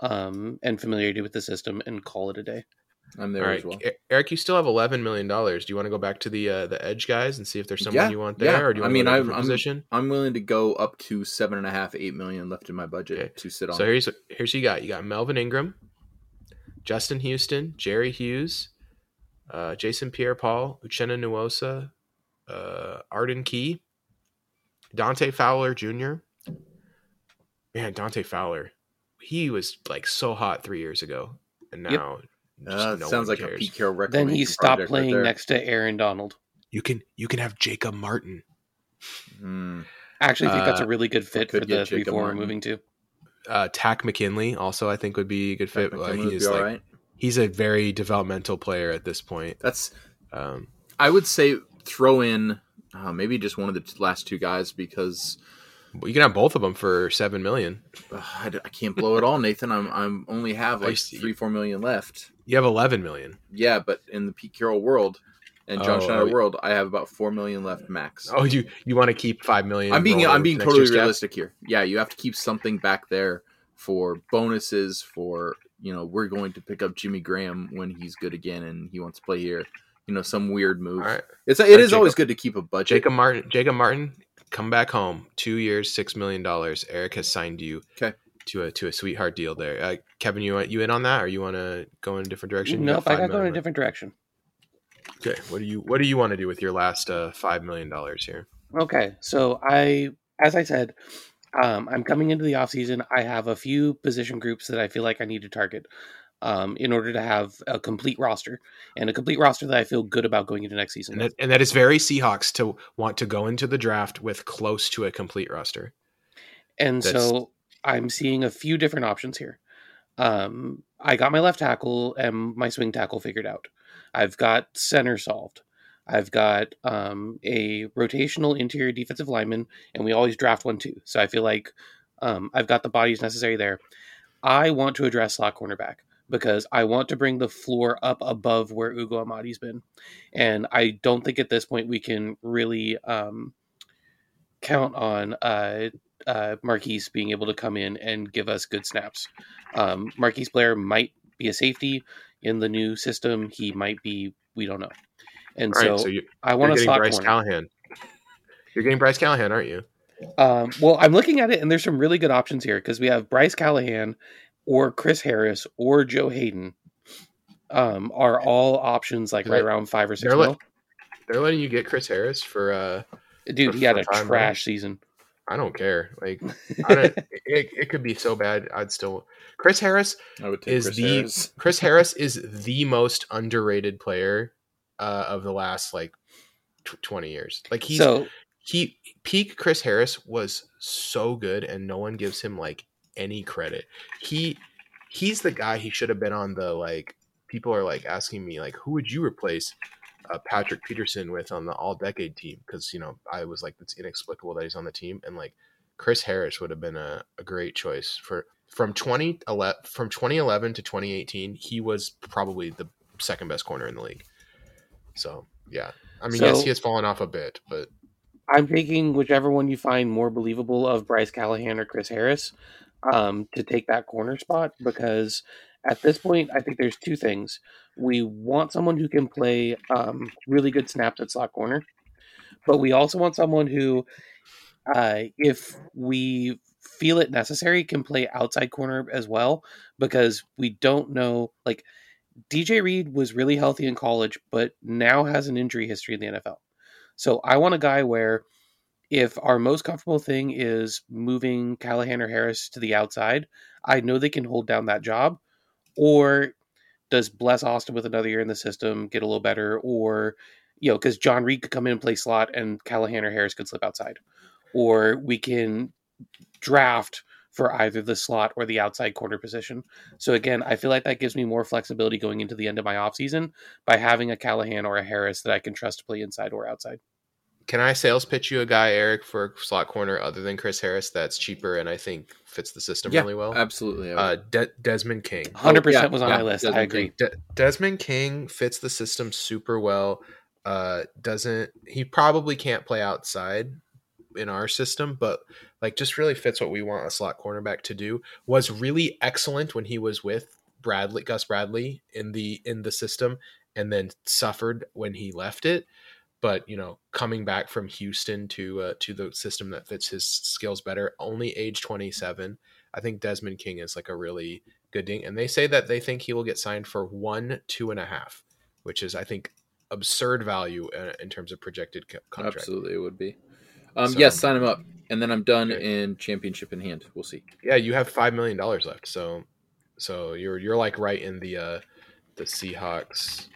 um, and familiarity with the system and call it a day. I'm there All as well. Eric, you still have eleven million dollars. Do you want to go back to the uh, the edge guys and see if there's someone Yeah, you want there, yeah. or do you I want mean, to go to a I'm- different I'm- position? I'm willing to go up to seven and a half, eight million left in my budget Okay. to sit on. So here's here's who you got. You got Melvin Ingram, Justin Houston, Jerry Hughes, uh, Jason Pierre-Paul, Uchenna Nwosu, uh, Arden Key, Dante Fowler Jr. Man, Dante Fowler, he was like so hot three years ago, and Yep. now just Uh, no sounds one like a cares. Pete Carroll Then he stopped project right playing next to Aaron Donald. You can you can have Jacob Martin. Hmm. I actually think that's Uh, a really good fit for get the three Jacob four we're Martin. moving to. Uh, Takk McKinley also I think would be a good fit. That Uh, he is like right. he's a very developmental player at this point. That's Um, I would say throw in uh, maybe just one of the t- last two guys because you can have both of them for seven million. I I, I can't blow it all, Nathan. I'm I'm only have like three four million left. You have eleven million. Yeah, but in the Pete Carroll world and John Oh, Schneider world, I have about four million left max. Oh, you you want to keep five million? I'm being I'm being totally cap? realistic here. Yeah, you have to keep something back there for bonuses for you know we're going to pick up Jimmy Graham when he's good again and he wants to play here. You know some weird move. Right, It's it right, is always good to keep a budget. Jacob Martin. Jacob Martin, come back home. Two years, six million dollars. Eric has signed you. 'Kay. To a to a sweetheart deal there. Uh, Kevin, you want you in on that, or you want to go in a different direction? You Nope, I got to go in a different direction. Okay, what do you what do you want to do with your last uh, five million dollars here? Okay, so I, as I said, um, I'm coming into the offseason. I have a few position groups that I feel like I need to target um, in order to have a complete roster and a complete roster that I feel good about going into next season. And that, and that is very Seahawks to want to go into the draft with close to a complete roster. And That's- so I'm seeing a few different options here. Um, I got my left tackle and my swing tackle figured out. I've got center solved. I've got um, a rotational interior defensive lineman, and we always draft one too. So I feel like um, I've got the bodies necessary there. I want to address slot cornerback because I want to bring the floor up above where Ugo Amadi's been. And I don't think at this point we can really um, count on uh, uh, Marquise being able to come in and give us good snaps. Um, Marquise Blair might be a safety in the new system. He might be, we don't know. And All right, so, so you, I want to slot Bryce corner. Callahan. You're getting Bryce Callahan, aren't you? Um, well, I'm looking at it, and there's some really good options here because we have Bryce Callahan, or Chris Harris, or Joe Haden. Um, are all options like right around five or 6 they're mil? let- They're letting you get Chris Harris for uh Dude, for- he had a five trash season. I don't care. Like I don't, it, it could be so bad. I'd still Chris Harris I would take is Chris the Harris. Chris Harris is the most underrated player uh, of the last like tw- 20 years. Like he's so he peak Chris Harris was so good and no one gives him like any credit. He he's the guy he should have been on the like people are like asking me like who would you replace uh, Patrick Peterson with on the all decade team because you know I was like it's inexplicable that he's on the team and like Chris Harris would have been a, a great choice for from 2011 from 2011 to 2018, he was probably the second best corner in the league. So yeah, I mean, So- yes, he has fallen off a bit, but I'm taking whichever one you find more believable of Bryce Callahan or Chris Harris um, to take that corner spot because at this point, I think there's two things. We want someone who can play um, really good snaps at slot corner, but we also want someone who, uh, if we feel it necessary, can play outside corner as well because we don't know. Like DJ Reed was really healthy in college, but now has an injury history in the NFL. So I want a guy where if our most comfortable thing is moving Callahan or Harris to the outside, I know they can hold down that job. Or does Bless Austin with another year in the system get a little better? Or, you know, because John Reed could come in and play slot and Callahan or Harris could slip outside. Or we can draft for either the slot or the outside corner position. So again, I feel like that gives me more flexibility going into the end of my offseason by having a Callahan or a Harris that I can trust to play inside or outside. Can I sales pitch you a guy, Eric, for a slot corner other than Chris Harris that's cheaper and I think fits the system Yeah, really well? Absolutely. Uh, De- Desmond King. Hundred percent yeah, was on yeah, my list. Desmond I agree. De- Desmond King fits the system super well. Uh, doesn't he probably can't play outside in our system, but like just really fits what we want a slot cornerback to do. Was really excellent when he was with Bradley Gus Bradley in the in the system, and then suffered when he left it. But you know, coming back from Houston to uh, to the system that fits his skills better, only age twenty seven. I think Desmond King is like a really good ding. And they say that they think he will get signed for one, two and a half, which is, I think, absurd value uh, in terms of projected co- contract. Absolutely, it would be. Um, So- yes, sign him up, and then I'm done Okay. in championship in hand. We'll see. Yeah, you have five million dollars left, so so you're you're like right in the uh, the Seahawks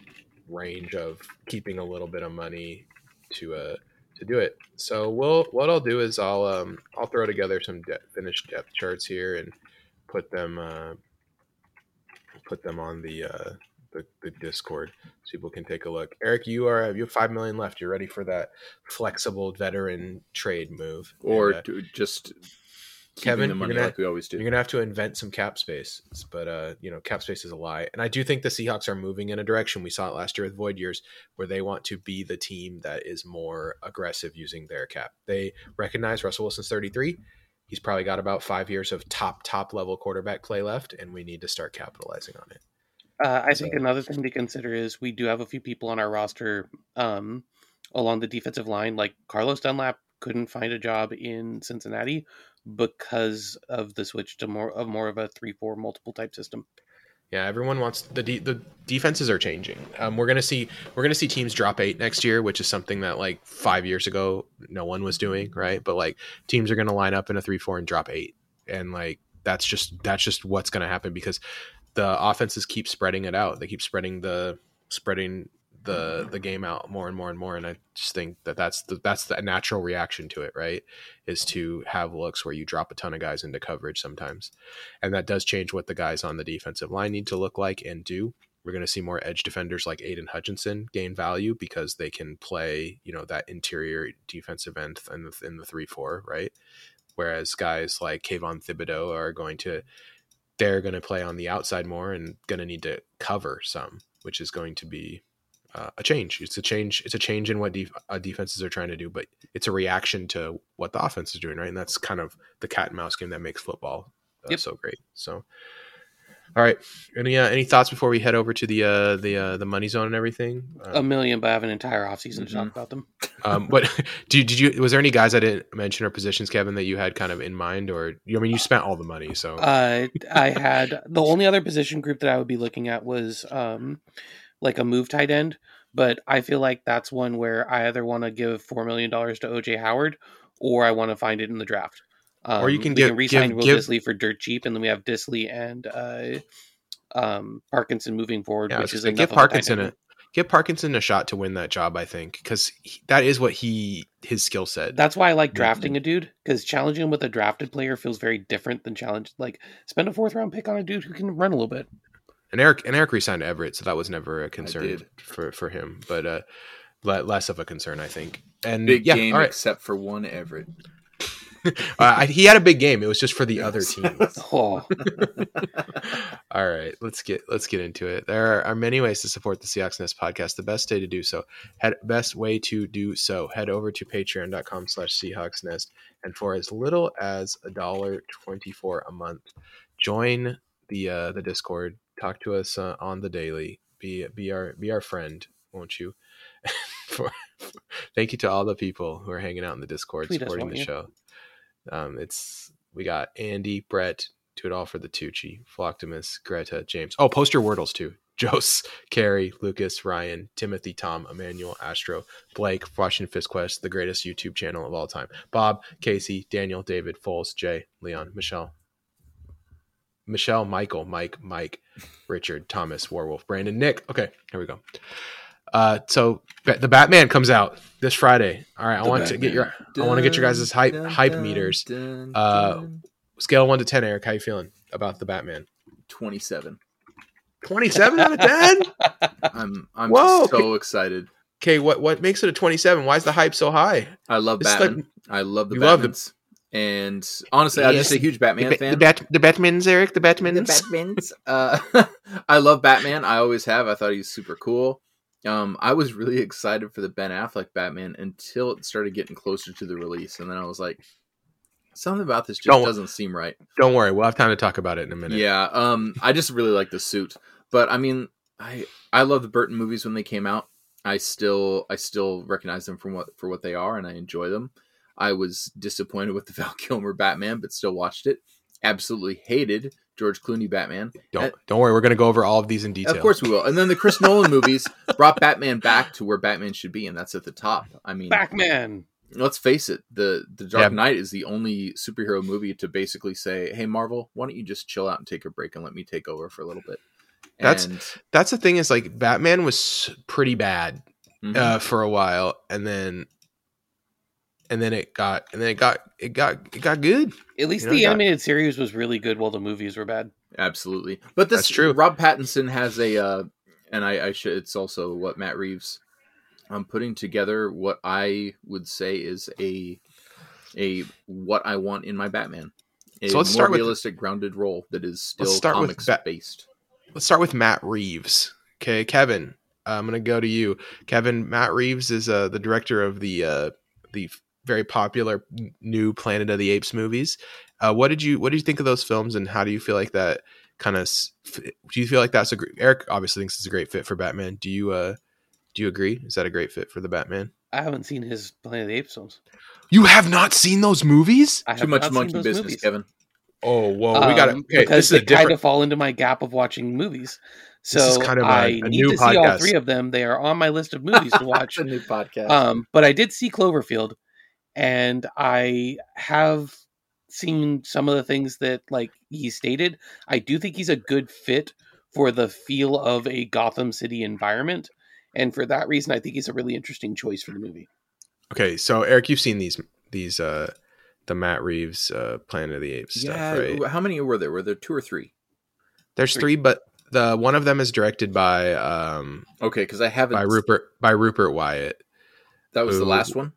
range of keeping a little bit of money to uh to do it. So we'll what I'll do is I'll um I'll throw together some de- finished depth charts here and put them uh, put them on the uh the, the Discord so people can take a look. Eric, you are you have five million left. You're ready for that flexible veteran trade move, Or And, uh, just Kevin, the you're money gonna- like we always do. you're gonna have to invent some cap space, but uh, you know, cap space is a lie. And I do think the Seahawks are moving in a direction. We saw it last year with Void Years, where they want to be the team that is more aggressive using their cap. They recognize Russell Wilson's 33. He's probably got about five years of top top level quarterback play left, and we need to start capitalizing on it. Uh, I think another thing to consider is we do have a few people on our roster um, along the defensive line, like Carlos Dunlap couldn't find a job in Cincinnati because of the switch to more of more of a three four multiple type system. Yeah, everyone wants the de- the defenses are changing. Um, we're gonna see we're gonna see teams drop eight next year, which is something that like five years ago no one was doing, right? But like teams are gonna line up in a three four and drop eight, and like that's just that's just what's gonna happen because the offenses keep spreading it out. They keep spreading the spreading the the game out more and more and more, and I just think that that's the that's the natural reaction to it, right? Is to have looks where you drop a ton of guys into coverage sometimes and that does change what the guys on the defensive line need to look like and do. We're going to see more edge defenders like Aidan Hutchinson gain value because they can play, you know, that interior defensive end in the, in the three four, right? Whereas guys like Kayvon Thibodeaux are going to, they're going to play on the outside more and going to need to cover some, which is going to be uh, a change. It's a change. It's a change in what def- uh, defenses are trying to do, but it's a reaction to what the offense is doing, right? And that's kind of the cat and mouse game that makes football uh, Yep. so great. So, all right, any uh, any thoughts before we head over to the uh, the uh, the money zone and everything? A million, but I have an entire offseason to talk Mhm. about them. um, but did, did you was there any guys I didn't mention or positions, Kevin, that you had kind of in mind, or I mean, you spent all the money, so Uh, I had the only other position group that I would be looking at was um, like a move tight end, but I feel like that's one where I either want to give four million dollars to OJ Howard or I want to find it in the draft. Um, Or you can we give- can re-sign give- Will give- Dissly for dirt cheap, and then we have Dissly and uh, um, Parkinson moving forward, yeah, which is give of a Parkinson a give Parkinson a shot to win that job. I think because that is what he his skill set. That's why I like drafting a dude because challenging him with a drafted player feels very different than challenge like spend a fourth round pick on a dude who can run a little bit. And Eric and Eric resigned Everett, so that was never a concern for for him, but uh, less of a concern, I think. And Big yeah, game, all right. except for one Everett. uh, he had a big game. It was just for the other teams. Oh, All right, let's get let's get into it. There are many ways to support the Seahawks Nest podcast. The best way to do so, head best way to do so, head over to patreon.com slash Seahawks Nest, and for as little as a dollar twenty four a month, join the uh, the Discord. Talk to us uh, on the daily. Be be our be our friend, won't you? for, thank you to all the people who are hanging out in the Discord Tweet supporting the you? show. Um, it's we got Andy, Brett, do it all for the Tucci, Floctimus, Greta, James. Oh, post your wordles too. Jose, Carrie, Lucas, Ryan, Timothy, Tom, Emmanuel, Astro, Blake, Washington Fist Quest, the greatest YouTube channel of all time. Bob, Casey, Daniel, David, Foles, Jay, Leon, Michelle, Michelle, Michael, Mike, Mike, Richard, Thomas, Warwolf, Brandon, Nick. Okay, here we go. Uh, so the Batman comes out this Friday. All right, I want to get your I want to get your guys' hype hype meters. Uh, Scale one to ten, Eric. How you feeling about the Batman? 27. Twenty-seven out of ten. I'm I'm Whoa, so excited. Okay, what what makes it a twenty-seven? Why is the hype so high? I love It's Batman. like- I love the You love the- Batmans. And honestly, I'm just Yes. a huge Batman the, fan. Bat, the Batmans, Eric. The Batmans. The Batmans. Batmans. Uh, I love Batman. I always have. I thought he was super cool. Um, I was really excited for the Ben Affleck Batman until it started getting closer to the release, and then I was like, something about this just Don't- doesn't seem right. Don't worry, we'll have time to talk about it in a minute. Yeah. Um, I just really like the suit, but I mean, I I love the Burton movies when they came out. I still I still recognize them from what for what they are, and I enjoy them. I was disappointed with the Val Kilmer Batman, but still watched it. Absolutely hated George Clooney Batman. Don't don't worry, we're gonna go over all of these in detail. Of course we will. And then the Chris Nolan movies brought Batman back to where Batman should be, and that's at the top. I mean, Batman. let's face it, the the Dark Yeah. Knight is the only superhero movie to basically say, "Hey Marvel, why don't you just chill out and take a break and let me take over for a little bit." That's- And, That's the thing is like Batman was pretty bad mhm. uh, for a while, and then and then it got and then it got it got it got good. At least You know, the you got- animated series was really good, while the movies were bad. absolutely. But this That's true. Rob Pattinson has a, uh, and I, I should. It's also what Matt Reeves. I'm putting together what I would say is a a what I want in my Batman. A So let's more start with- realistic, grounded role that is still Let's start with comics Bat- based. Let's start with Matt Reeves. Okay, Kevin, I'm gonna go to you. Kevin, Matt Reeves is uh, the director of the uh, the very popular new Planet of the Apes movies. Uh, what did you what did you think of those films, and how do you feel like that kind of? Do you feel like that's a great? Eric obviously thinks it's a great fit for Batman. Do you uh do you agree? Is that a great fit for the Batman? I haven't seen his Planet of the Apes films. You have not seen those movies? I Too much monkey business, movies. Kevin. Oh, whoa, we got to Um, Okay, because this is they a different. kind of fall into my gap of watching movies. So This is kind of a- I a need new to see all three of them. They are on my list of movies to watch. a new podcast. um, but I did see Cloverfield, and I have seen some of the things that like he stated. I do think he's a good fit for the feel of a Gotham City environment, and for that reason, I think he's a really interesting choice for the movie. Okay, so Eric, you've seen these these uh the Matt Reeves uh Planet of the Apes yeah. stuff, right? How many were there? Were there two or three? There's Three. three, but the one of them is directed by um Okay, because I haven't. by Rupert by Rupert Wyatt. That was the last one.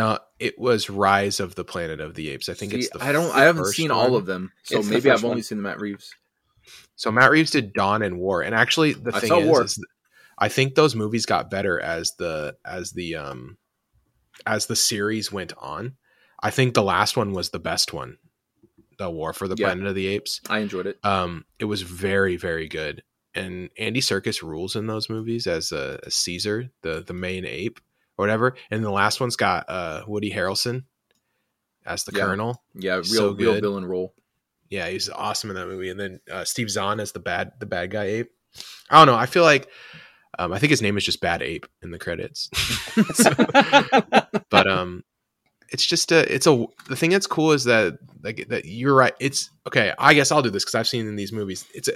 Now it was Rise of the Planet of the Apes. I think See, it's the I don't. I haven't seen one. all of them, so It's the maybe I've first only one. seen the Matt Reeves. So Matt Reeves did Dawn and War, and actually the I thing is, War. is I think those movies got better as the as the um as the series went on. I think the last one was the best one, the War for the Yeah. Planet of the Apes. I enjoyed it. Um, it was very very good, and Andy Serkis rules in those movies as a, as Caesar, the the main ape or whatever. And the last one's got uh Woody Harrelson as the Yeah. Colonel. Yeah, real So real good. villain role. Yeah, he's awesome in that movie. And then uh, Steve Zahn as the bad the bad guy ape. I don't know. I feel like um, I think his name is just Bad Ape in the credits. but um, it's just a it's a the thing that's cool is that like that you're right. It's okay. I guess I'll do this because I've seen in these movies. It's a,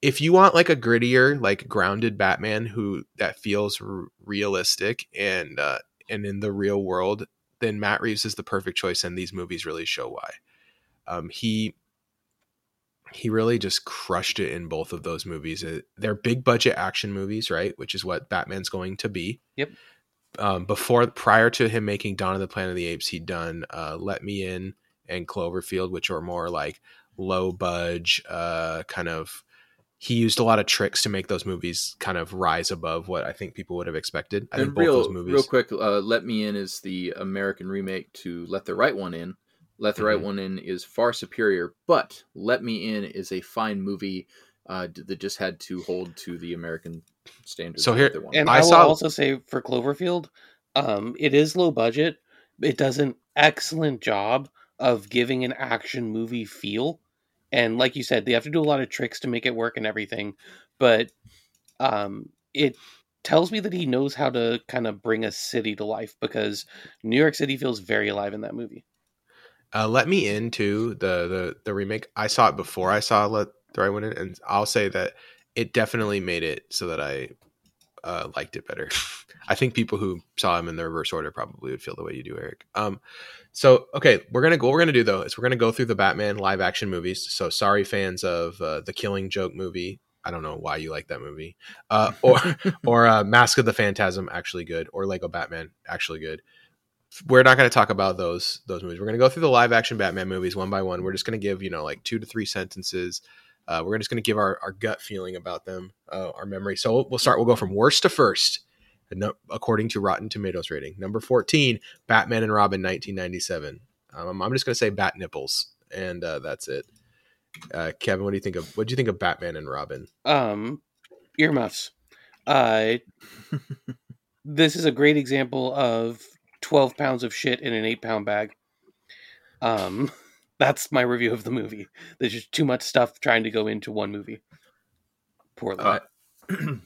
if you want like a grittier, like grounded Batman who that feels r- realistic and uh, and in the real world, then Matt Reeves is the perfect choice, and these movies really show why. Um, he he really just crushed it in both of those movies. Uh, They're big budget action movies, right? Which is what Batman's going to be. Yep. um, before prior to him making Dawn of the Planet of the Apes, he'd done uh, Let Me In and Cloverfield, which are more like low budge, uh, kind of. He used a lot of tricks to make those movies kind of rise above what I think people would have expected. I think and both real, those movies. real quick, uh, Let Me In is the American remake to Let the Right One In. Let the Right Mhm. One In is far superior, but Let Me In is a fine movie uh, that just had to hold to the American standards. So here- Let the One And I I, will saw- also say for Cloverfield, um, it is low budget. It does an excellent job of giving an action movie feel. And like you said, they have to do a lot of tricks to make it work and everything. But um, it tells me that he knows how to kind of bring a city to life because New York City feels very alive in that movie. Uh, Let Me into the the the remake. I saw it before I saw Let the Right One In, and I'll say that it definitely made it so that I uh, liked it better. I think people who saw him in the reverse order probably would feel the way you do, Eric. Um, so okay, we're gonna go. What we're gonna do though is we're gonna go through the Batman live action movies. So sorry, fans of uh, the Killing Joke movie. I don't know why you like that movie, uh, or or uh, Mask of the Phantasm, actually good, or Lego Batman, actually good. We're not going to talk about those those movies. We're going to go through the live action Batman movies one by one. We're just going to give you know like two to three sentences. Uh, we're just going to give our, our gut feeling about them, uh, our memory. So we'll, we'll start. We'll go from worst to first, according to Rotten Tomatoes rating. Number fourteen, Batman and Robin, nineteen ninety seven. Um, I'm just going to say bat nipples, and uh, that's it. Uh, Kevin, what do you think of what do you think of Batman and Robin? Um, earmuffs. Uh, this is a great example of 12 pounds of shit in an eight pound bag. Um, that's my review of the movie. There's just too much stuff trying to go into one movie. Poorly. Uh, Would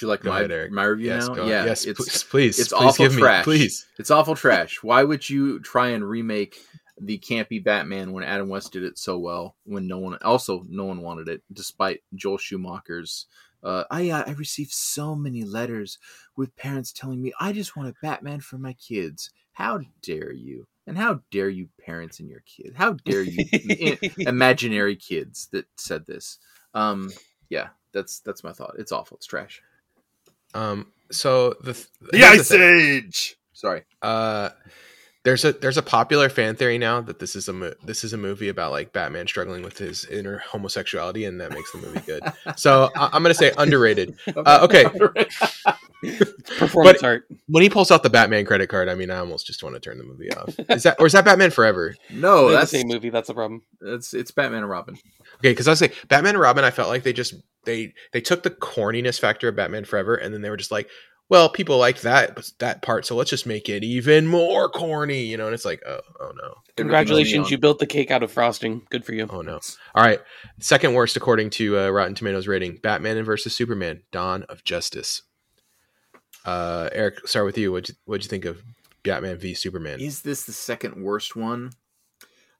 you like Go my, ahead, Eric. my review Yes, now? go yeah, yes, it's please, please, it's please awful give trash. me, please. it's awful trash. Why would you try and remake the campy Batman when Adam West did it so well? When no one, also no one wanted it, despite Joel Schumacher's. Uh, I uh, I received so many letters with parents telling me I just want a Batman for my kids. How dare you? And how dare you, parents and your kids? How dare you, imaginary kids that said this? Um, yeah, that's that's my thought. It's awful. It's trash. Um, so the th- The Ice thing. Age. Sorry. Uh, there's a there's a popular fan theory now that this is a mo- this is a movie about like Batman struggling with his inner homosexuality, and that makes the movie good. So I- I'm gonna say underrated. Uh, okay. Performance but- art. When he pulls out the Batman credit card, I mean, I almost just want to turn the movie off. Is that or is that Batman Forever? no, They're that's the same movie. That's the problem. That's it's Batman and Robin. Okay, because I say Batman and Robin, I felt like they just they they took the corniness factor of Batman Forever, and then they were just like, well, people liked that that part, so let's just make it even more corny, you know? And it's like, oh, oh no, Congratulations, you built the cake out of frosting. Good for you. oh no. All right, second worst according to uh, Rotten Tomatoes rating: Batman and versus Superman: Dawn of Justice. Uh, Eric, start with you. What'd you, what'd you think of Batman v Superman? Is this the second worst one?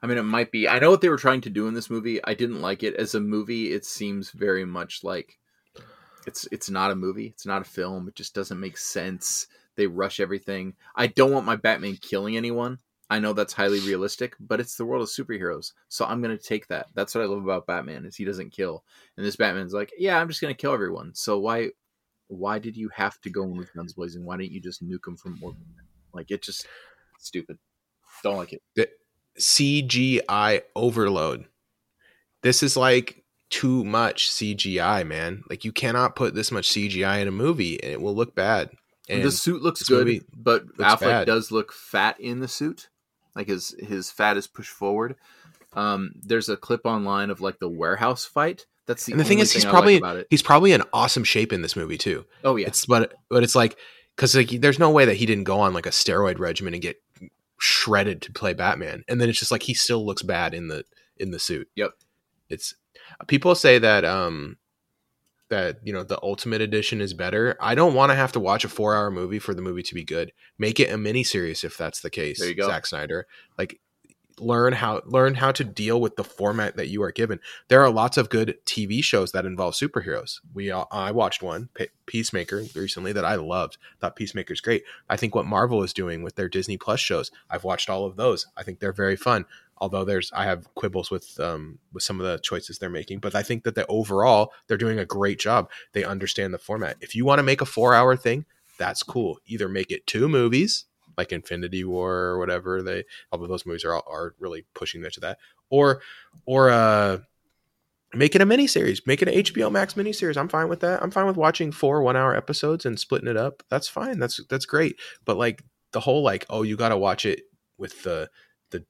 I mean, it might be. I know what they were trying to do in this movie. I didn't like it as a movie. It seems very much like it's it's not a movie. It's not a film. It just doesn't make sense. They rush everything. I don't want my Batman killing anyone. I know that's highly realistic, but it's the world of superheroes, so I'm gonna take that. That's what I love about Batman is he doesn't kill, and this Batman's like, yeah, I'm just gonna kill everyone. So why, why did you have to go in with guns blazing? Why didn't you just nuke them from orbit? Like it just stupid. Don't like it. CGI overload. This is like too much CGI, man. Like you cannot put this much CGI in a movie and it will look bad. And the suit looks good, but looks Affleck bad. does look fat in the suit. Like his his fat is pushed forward. Um, there's a clip online of like the warehouse fight. That's the and the thing is, he's I like probably it. he's probably in awesome shape in this movie too. Oh yeah, It's but but it's like because like there's no way that he didn't go on like a steroid regimen and get shredded to play Batman, and then it's just like he still looks bad in the in the suit. Yep. It's people say that um that you know the ultimate edition is better. I don't want to have to watch a four hour movie for the movie to be good. Make it a miniseries if that's the case. There you go. Zack Snyder. Like learn how learn how to deal with the format that you are given. There are lots of good TV shows that involve superheroes. We I watched one Peacemaker recently that I loved. Thought Peacemaker's great. I think what Marvel is doing with their Disney Plus shows, I've watched all of those. I think they're very fun. Although there's I have quibbles with um with some of the choices they're making, but I think that the overall they're doing a great job. They understand the format. If you want to make a 4-hour thing, that's cool. Either make it two movies like Infinity War or whatever. They although those movies are are really pushing that to that, or or uh make it a miniseries, make it an HBO Max miniseries. I'm fine with that. I'm fine with watching four one hour episodes and splitting it up. That's fine. That's that's great. But like the whole like oh you got to watch it with the the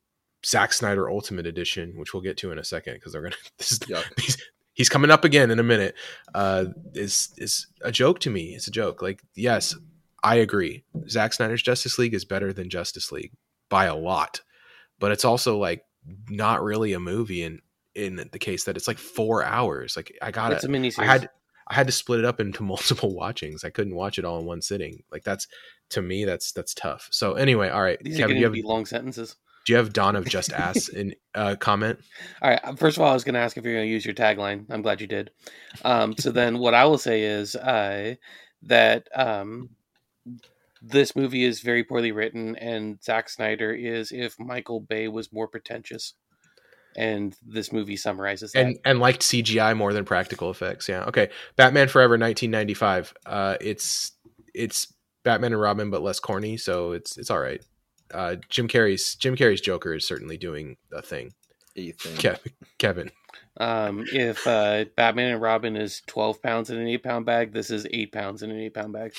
Zack Snyder Ultimate Edition, which we'll get to in a second because they're gonna this is, Yeah. he's, he's coming up again in a minute. Uh, is is a joke to me. It's a joke. Like yes, I agree. Zack Snyder's Justice League is better than Justice League by a lot, but it's also like not really a movie in in the case that it's like four hours. Like I got It's a it. I had I had to split it up into multiple watchings. I couldn't watch it all in one sitting. Like that's to me that's that's tough. So anyway, all right, These are Kevin, going do you to have be long sentences. do you have Dawn of Just Ass in uh, comment? All right. uh, First of all, I was going to ask if you're going to use your tagline. I'm glad you did. Um, so then, what I will say is uh, that um, this movie is very poorly written, and Zack Snyder is if Michael Bay was more pretentious. And this movie summarizes that. and and liked CGI more than practical effects. Yeah. Okay. Batman Forever 1995. Uh it's it's Batman and Robin but less corny, so it's it's all right. Uh Jim Carrey's Jim Carrey's Joker is certainly doing a thing. Ethan. Kevin Kevin. Um, if uh, Batman and Robin is 12 pounds in an eight pound bag, this is eight pounds in an eight pound bag.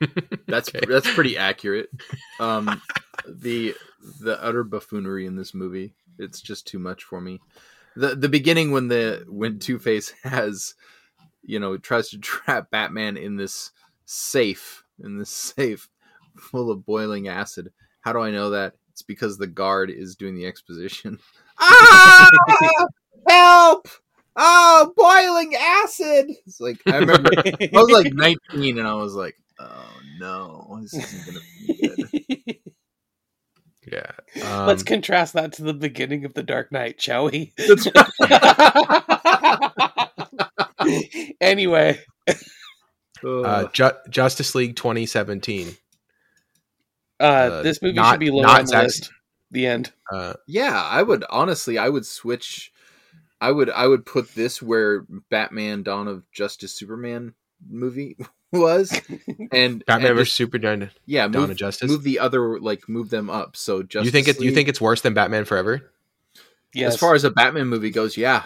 That's Okay. that's pretty accurate. Um, the the utter buffoonery in this movie, it's just too much for me. The the beginning when the when Two Face has, you know, tries to trap Batman in this safe in this safe full of boiling acid. How do I know that? It's because the guard is doing the exposition. ah! Help! Oh, boiling acid! It's like I remember I was like 19 and I was like, oh no, this isn't gonna be good. Yeah. Let's Um, contrast that to the beginning of The Dark Knight, shall we? That's anyway, uh, Ugh. Ju- Justice League 2017. uh, uh, this movie not- should be lower not on the list. The end. Uh yeah, I would honestly, I would switch. I would, I would put this where Batman: Dawn of Justice Superman movie was, and Batman and vs just- Superman yeah, Dawn move, of Justice. move the other, like move them up. So Justice you think it's you think it's worse than Batman Forever? Yes. as far as a Batman movie goes, yeah.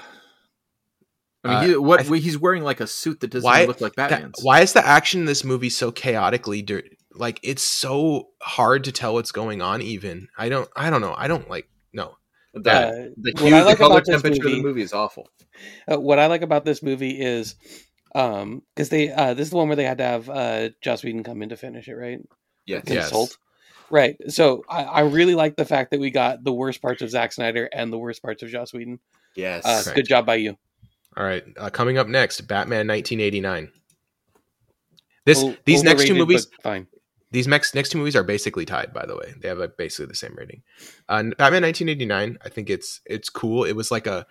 I mean, Uh, he, what I th- he's wearing like a suit that doesn't Why- look like That- Batman's. why is the action in this movie so chaotically dir- like it's so hard to tell what's going on even i don't i don't know i don't like no The, Uh, the, what hue, I the color about this temperature of movie- the movie is awful. Uh, what I like about this movie is, um, because they uh, this is the one where they had to have uh, Joss Whedon come in to finish it, right? Yes. Yes. Consult. Right. So I, I really like the fact that we got the worst parts of Zack Snyder and the worst parts of Joss Whedon. Yes. Uh, Correct. Good job by you. all right uh, coming up next batman 1989 this O- these next two movies fine. these next next two movies are basically tied by the way they have like basically the same rating uh, batman 1989 i think it's it's cool it was like a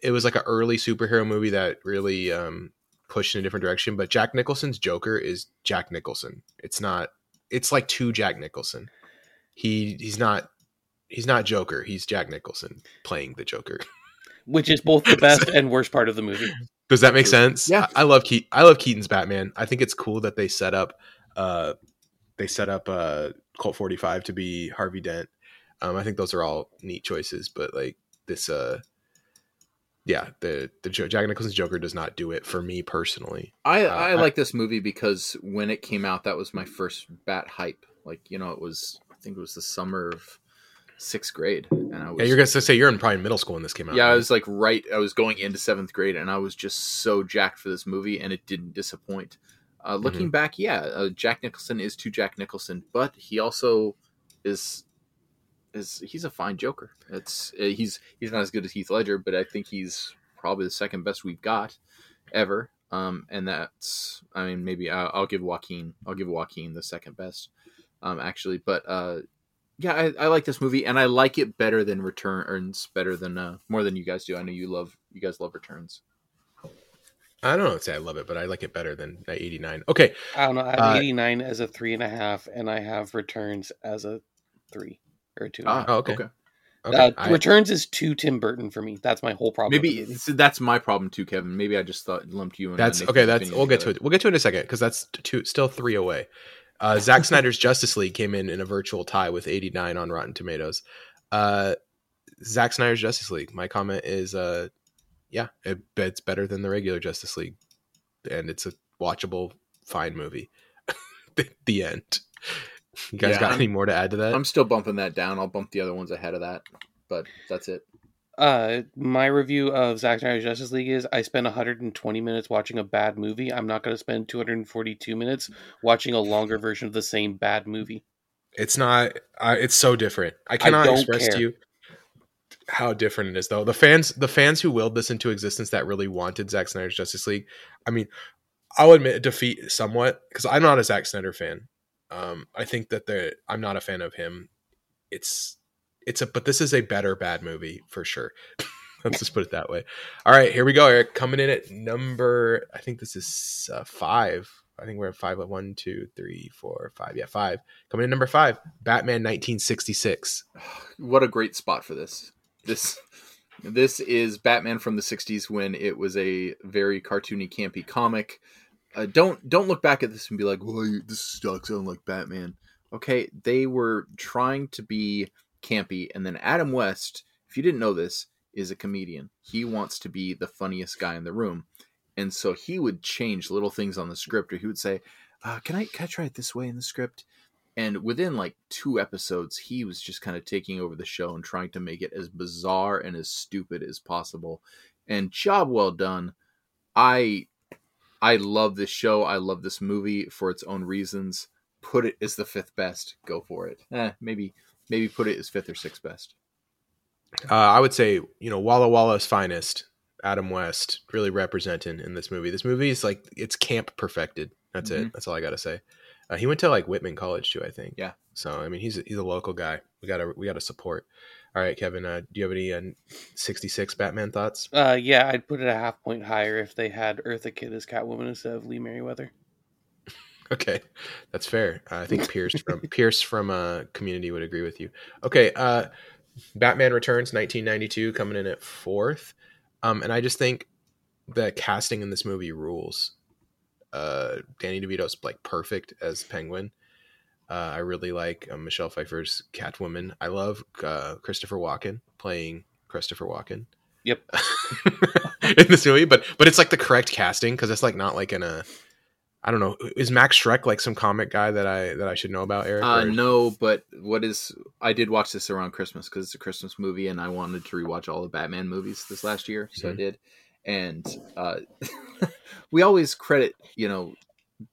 it was like an early superhero movie that really um pushed in a different direction but jack nicholson's joker is jack nicholson it's not it's like two jack nicholson he he's not he's not joker he's jack nicholson playing the joker Which is both the best and worst part of the movie. Does that make sense? Yeah. I, I love Ke- I love Keaton's Batman. I think it's cool that they set up uh they set up uh Colt 45 to be Harvey Dent. Um I think those are all neat choices, but like this uh yeah, the the Jo- Jack Nicholson's Joker does not do it for me personally. I, Uh, I I- like this movie because when it came out, that was my first Bat hype. Like you know, it was I think it was the summer of sixth grade, and I was Yeah, you're gonna say you're in probably middle school when this came out. yeah, I was like right. I was going into seventh grade, and I was just so jacked for this movie, and it didn't disappoint. Uh, looking Mm-hmm. back, yeah, uh, Jack Nicholson is to Jack Nicholson, but he also is is he's a fine Joker. It's uh, he's he's not as good as Heath Ledger, but I think he's probably the second best we've got ever. Um, and that's I mean maybe I'll, I'll give Joaquin I'll give Joaquin the second best, um, actually. But uh, yeah, I, I like this movie, and I like it better than Returns, better than uh, more than you guys do. I know you love you guys love Returns. I don't know if say I love it, but I like it better than that 89. Okay. I don't know. I have Uh, 89 as a three and a half, and I have returns as a three or two. Ah. Oh, okay. okay. Okay, uh, I- Returns is too Tim Burton for me. That's my whole problem. Maybe that's my problem too, Kevin. Maybe I just thought lumped you. and That's Nathan's okay. That's we'll get to it. We'll get to it in a second because that's two, still three away. Uh, Zack Snyder's Justice League came in in a virtual tie with 89 on Rotten Tomatoes. Uh, Zack Snyder's Justice League. My comment is, uh, yeah, it, it's better than the regular Justice League, and it's a watchable, fine movie. the, the end. You guys Yeah, got I'm- any more to add to that? I'm still bumping that down. I'll bump the other ones ahead of that, but that's it. Uh, my review of Zack Snyder's Justice League is I spent 120 minutes watching a bad movie. I'm not going to spend 242 minutes watching a longer version of the same bad movie. It's not. Uh, it's so different. I cannot don't express care. to you how different it is, though. The fans, the fans who willed this into existence, that really wanted Zack Snyder's Justice League. I mean, I'll admit defeat somewhat because I'm not a Zack Snyder fan. Um, I think that the I'm not a fan of him. It's it's a but this is a better bad movie for sure. Let's just put it that way. All right, here we go, Eric. Coming in at number, I think this is uh, five. I think we're at five. One, two, three, four, five. Yeah, five. Coming in number five, Batman 1966. What a great spot for this. This this is Batman from the '60s when it was a very cartoony, campy comic. Uh, don't don't look back at this and be like, "Well, this sucks. I don't like Batman." Okay, they were trying to be campy, and then Adam West, if you didn't know this, is a comedian. He wants to be the funniest guy in the room, and so he would change little things on the script, or he would say, uh, "Can I can I try it this way in the script?" And within like two episodes, he was just kind of taking over the show and trying to make it as bizarre and as stupid as possible. And job well done. I I love this show. I love this movie for its own reasons. Put it as the fifth best. Go for it. Eh, maybe maybe put it as fifth or sixth best. Uh, I would say, you know, Walla Walla's finest, Adam West, really representing in this movie. This movie is like it's camp perfected. That's it. Mhm. That's all I gotta say. Uh, he went to like Whitman College too, I think. Yeah. So I mean, he's a, he's a local guy. We gotta we gotta support. All right, Kevin. Uh, do you have any uh, sixty six Batman thoughts? Uh, yeah, I'd put it a half point higher if they had Eartha Kitt as Catwoman instead of Lee Meriwether. Okay, that's fair. Uh, I think Pierce from Pierce from uh, Community would agree with you. Okay, uh, Batman Returns, 1992, coming in at fourth. Um, and I just think the casting in this movie rules. Uh, Danny DeVito's like perfect as Penguin. Uh, I really like uh, Michelle Pfeiffer's Catwoman. I love uh, Christopher Walken playing Christopher Walken. Yep. in this movie, but but it's like the correct casting because it's like not like in a I don't know. Is Max Shreck like some comic guy that I that I should know about, Eric? Uh, no, but what is? I did watch this around Christmas because it's a Christmas movie, and I wanted to rewatch all the Batman movies this last year, so I Mhm. did. And uh, we always credit, you know,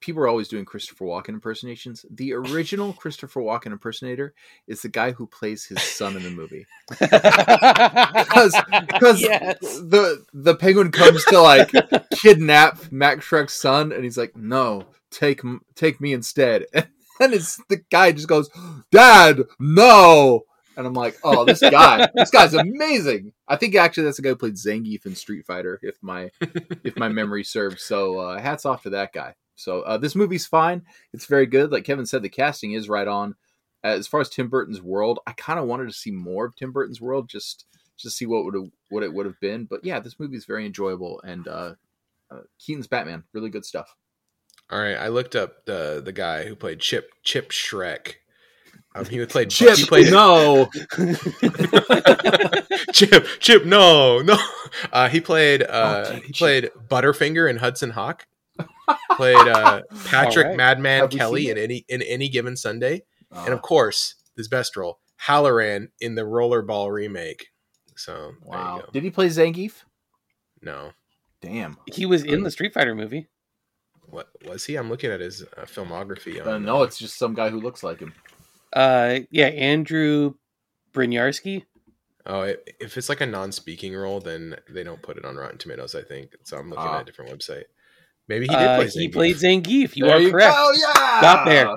people are always doing Christopher Walken impersonations. The original Christopher Walken impersonator is the guy who plays his son in the movie. Because because Yes. the the penguin comes to like kidnap Max Shreck's son, and he's like, "No, take take me instead." And it's the guy just goes, "Dad, no!" And I'm like, "Oh, this guy, this guy's amazing." I think actually that's the guy who played Zangief in Street Fighter, if my if my memory serves. So uh, hats off to that guy. So uh, this movie's fine. It's very good. Like Kevin said, the casting is right on. As far as Tim Burton's world, I kind of wanted to see more of Tim Burton's world, just just see what would what it would have been. But yeah, this movie is very enjoyable, and uh, uh, Keaton's Batman, really good stuff. All right, I looked up the the guy who played Chip Chip Shreck. Um, he played Chip, He played no, Chip Chip. No, no. Uh, he played uh, Oh, Chip, he played Butterfinger in Hudson Hawk. Played uh, Patrick All right. Madman Have Kelly in any in any given Sunday. and Uh, of course his best role halloran in the rollerball remake so there wow. you go Did he play Zangief? no Damn. he was in the Street Fighter movie. what was he i'm looking at his uh, filmography Uh, on, no, uh, it's just some guy who looks like him. Uh, yeah, Andrew Bryniarski. oh it, if it's like a non-speaking role then they don't put it on rotten tomatoes i think so i'm looking Ah. at a different website maybe he did Uh, play he Zangief played Zangief. You There are correct. Go, yeah. Got there.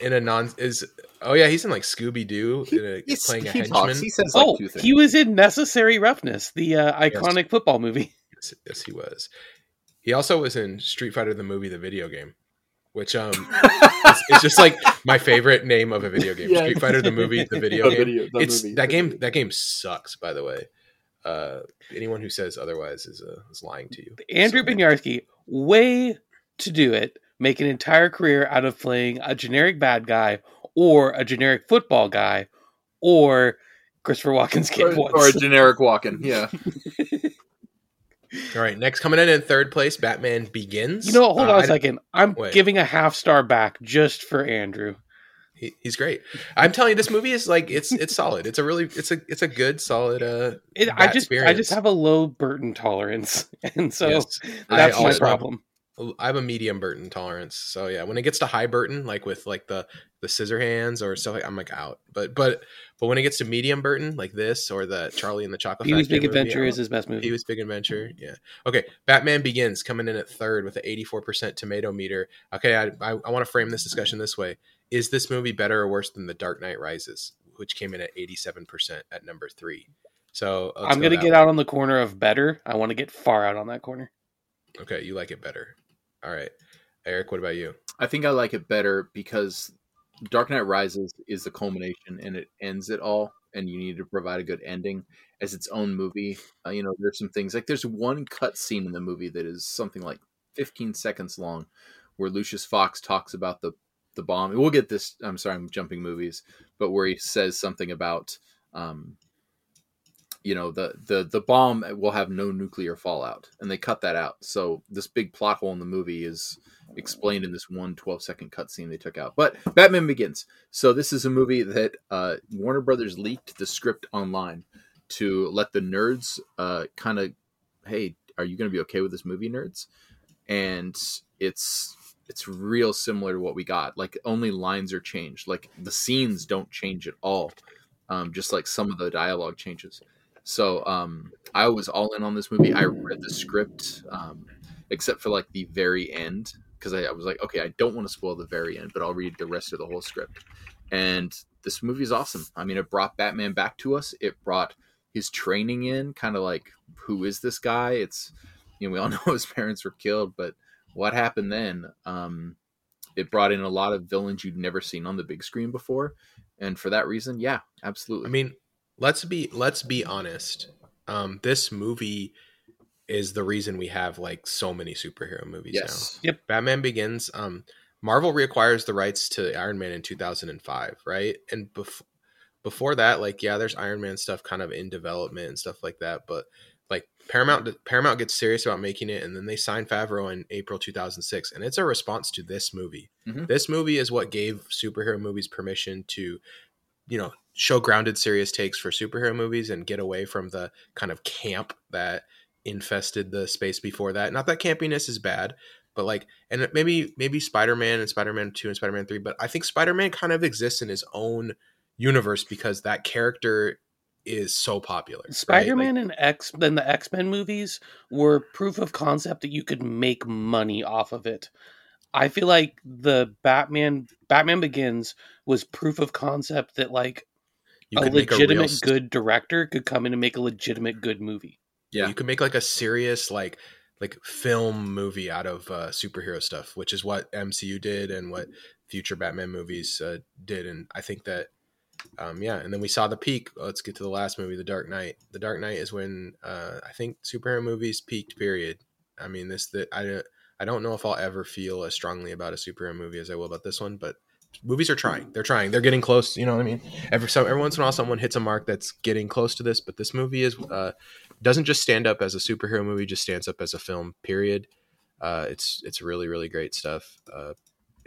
in a non is oh yeah he's in like scooby-doo He, he's- playing a he henchman talks. He says like oh, two things. he was in Necessary Roughness, the uh, iconic football movie. yes, yes he was he also was in street fighter the movie the video game which um it's, it's just like my favorite name of a video game. Yeah. Street Fighter the movie, the video The game. video- the it's movie, that the game. movie. That game sucks. By the way, uh, anyone who says otherwise is uh, is lying to you. Andrew So- Binyarski, way to do it. Make an entire career out of playing a generic bad guy or a generic football guy or Christopher Walken's kid or, once. or a generic Walken, Yeah. All right, next coming in in third place, Batman Begins. you know, what? hold Uh, on I- a second. I'm Wait. giving a half star back just for Andrew. He, he's great. I'm telling you, this movie is like it's it's solid. It's a really it's a it's a good solid. Uh, It, I just I just have a low Burton tolerance, and so yes. I that's my have- problem. I have a medium Burton tolerance. So yeah, when it gets to high Burton, like with like the the scissor hands or stuff, like, I'm like out. But but but when it gets to medium Burton, like this or the Charlie and the Chocolate Factory Big movie, Adventure is his best movie. Pee Wee's Big Adventure. Yeah. Okay. Batman Begins coming in at third with an 84% tomato meter. Okay. I, I, I want to frame this discussion this way. Is this movie better or worse than The Dark Knight Rises, which came in at 87% at number three? So I'm gonna get way. out on the corner of better. I want to get far out on that corner. Okay. You like it better. All right. Eric, what about you? I think I like it better because Dark Knight Rises is the culmination and it ends it all, and you need to provide a good ending as its own movie. Uh, you know, there's some things like there's one cut scene in the movie that is something like 15 seconds long, where Lucius Fox talks about the the bomb. We'll get this. I'm sorry, I'm jumping movies, but where he says something about. Um, you know the, the the bomb will have no nuclear fallout and they cut that out so this big plot hole in the movie is explained in this one 12 second cutscene they took out. But Batman Begins. So this is a movie that uh, Warner Brothers leaked the script online to let the nerds uh, kind of, hey, are you going to be okay with this movie, nerds? And it's it's real similar to what we got. Like only lines are changed. Like the scenes don't change at all. Um, just like some of the dialogue changes. So um, I was all in on this movie. I read the script, um, except for like the very end because I, I was like, okay, I don't want to spoil the very end, but I'll read the rest of the whole script. And this movie is awesome. I mean, it brought Batman back to us. It brought his training in, kind of like, who is this guy? It's, you know, we all know his parents were killed, but what happened then? Um, it brought in a lot of villains you'd never seen on the big screen before, and for that reason, yeah, absolutely. I mean, let's be let's be honest. Um, this movie is the reason we have like so many superhero movies yes, now. Batman Begins. Um, Marvel reacquires the rights to Iron Man in 2005, right? And bef- before that, like, yeah, there's Iron Man stuff kind of in development and stuff like that. But like Paramount, Paramount gets serious about making it, and then they sign Favreau in April 2006, and it's a response to this movie. Mhm. This movie is what gave superhero movies permission to, you know, show grounded, serious takes for superhero movies and get away from the kind of camp that infested the space before that. Not that campiness is bad, but like, and maybe maybe Spider Man and Spider Man Two and Spider Man Three, but I think Spider Man kind of exists in his own universe because that character is so popular. Spider-Man Like, and X then the X-Men movies were proof of concept that you could make money off of it. I feel like the Batman Batman Begins was proof of concept that like you a could make a real legitimate good director could come in and make a legitimate good movie. Yeah. you could make like a serious like like film movie out of uh, superhero stuff, which is what MCU did and what future Batman movies uh, did. And I think that, um, yeah. And then we saw the peak. Let's get to the last movie, The Dark Knight. The Dark Knight is when uh, I think superhero movies peaked. Period. I mean, this that I I don't know if I'll ever feel as strongly about a superhero movie as I will about this one, but movies are trying. They're trying. They're getting close. You know what I mean? Every so every once in a while, someone hits a mark that's getting close to this. But this movie is uh, doesn't just stand up as a superhero movie; just stands up as a film. Period. Uh, it's it's really really great stuff. Uh,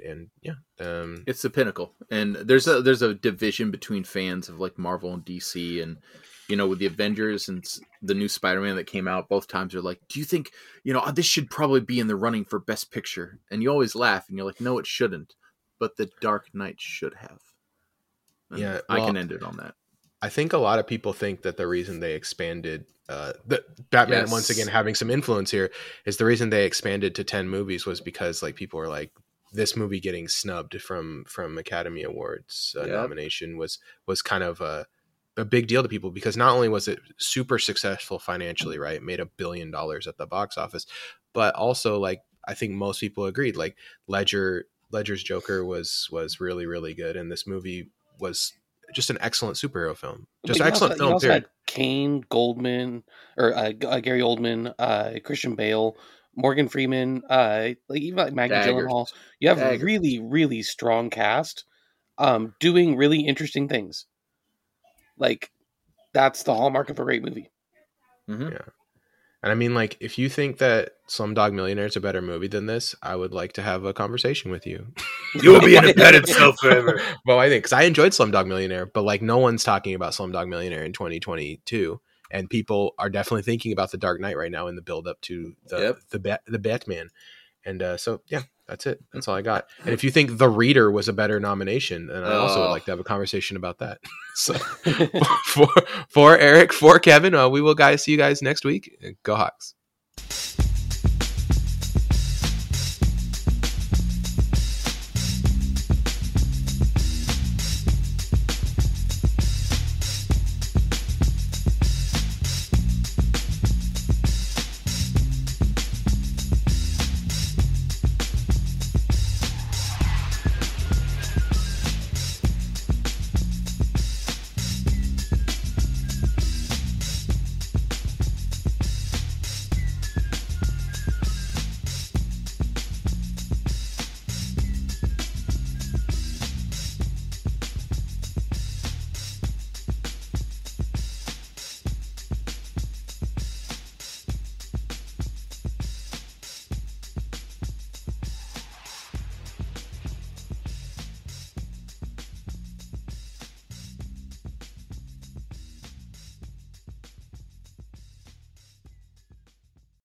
and yeah, um, it's the pinnacle. And there's a there's a division between fans of like marvel and dc and you know with the avengers and the new spider-man that came out both times are like do you think you know this should probably be in the running for best picture? And you always laugh and you're like no it shouldn't. But the dark knight should have. And Yeah, i can end it on that. I think a lot of people think that the reason they expanded uh, the Batman Yes. once again having some influence here is the reason they expanded to ten movies was because like people were like this movie getting snubbed from from Academy Awards uh, Yep. nomination was was kind of a a big deal to people because not only was it super successful financially, right, it made a billion dollars at the box office, but also like I think most people agreed like Ledger Ledger's Joker was was really really good, and this movie was just an excellent superhero film, just you excellent also, you film. also Period. had Caine, Goldman, or uh, uh, Gary Oldman, uh, Christian Bale, Morgan Freeman, uh, like even like Maggie Daggers. Gyllenhaal. You have Daggers. really, really strong cast, um, doing really interesting things. Like that's the hallmark of a great movie. Mhm. And I mean, like, if you think that Slumdog Millionaire is a better movie than this, I would like to have a conversation with you. You will be in a bed in cell forever. well, I think because I enjoyed Slumdog Millionaire, but like, no one's talking about Slumdog Millionaire in 2022, and people are definitely thinking about the Dark Knight right now in the build up to the Yep. the Bat, the Batman. And uh, so, yeah, that's it. That's all I got. And if you think The Reader was a better nomination, then I also would Oh. like to have a conversation about that. so, for for Eric, for Kevin, uh, we will guys see you guys next week. Go Hawks.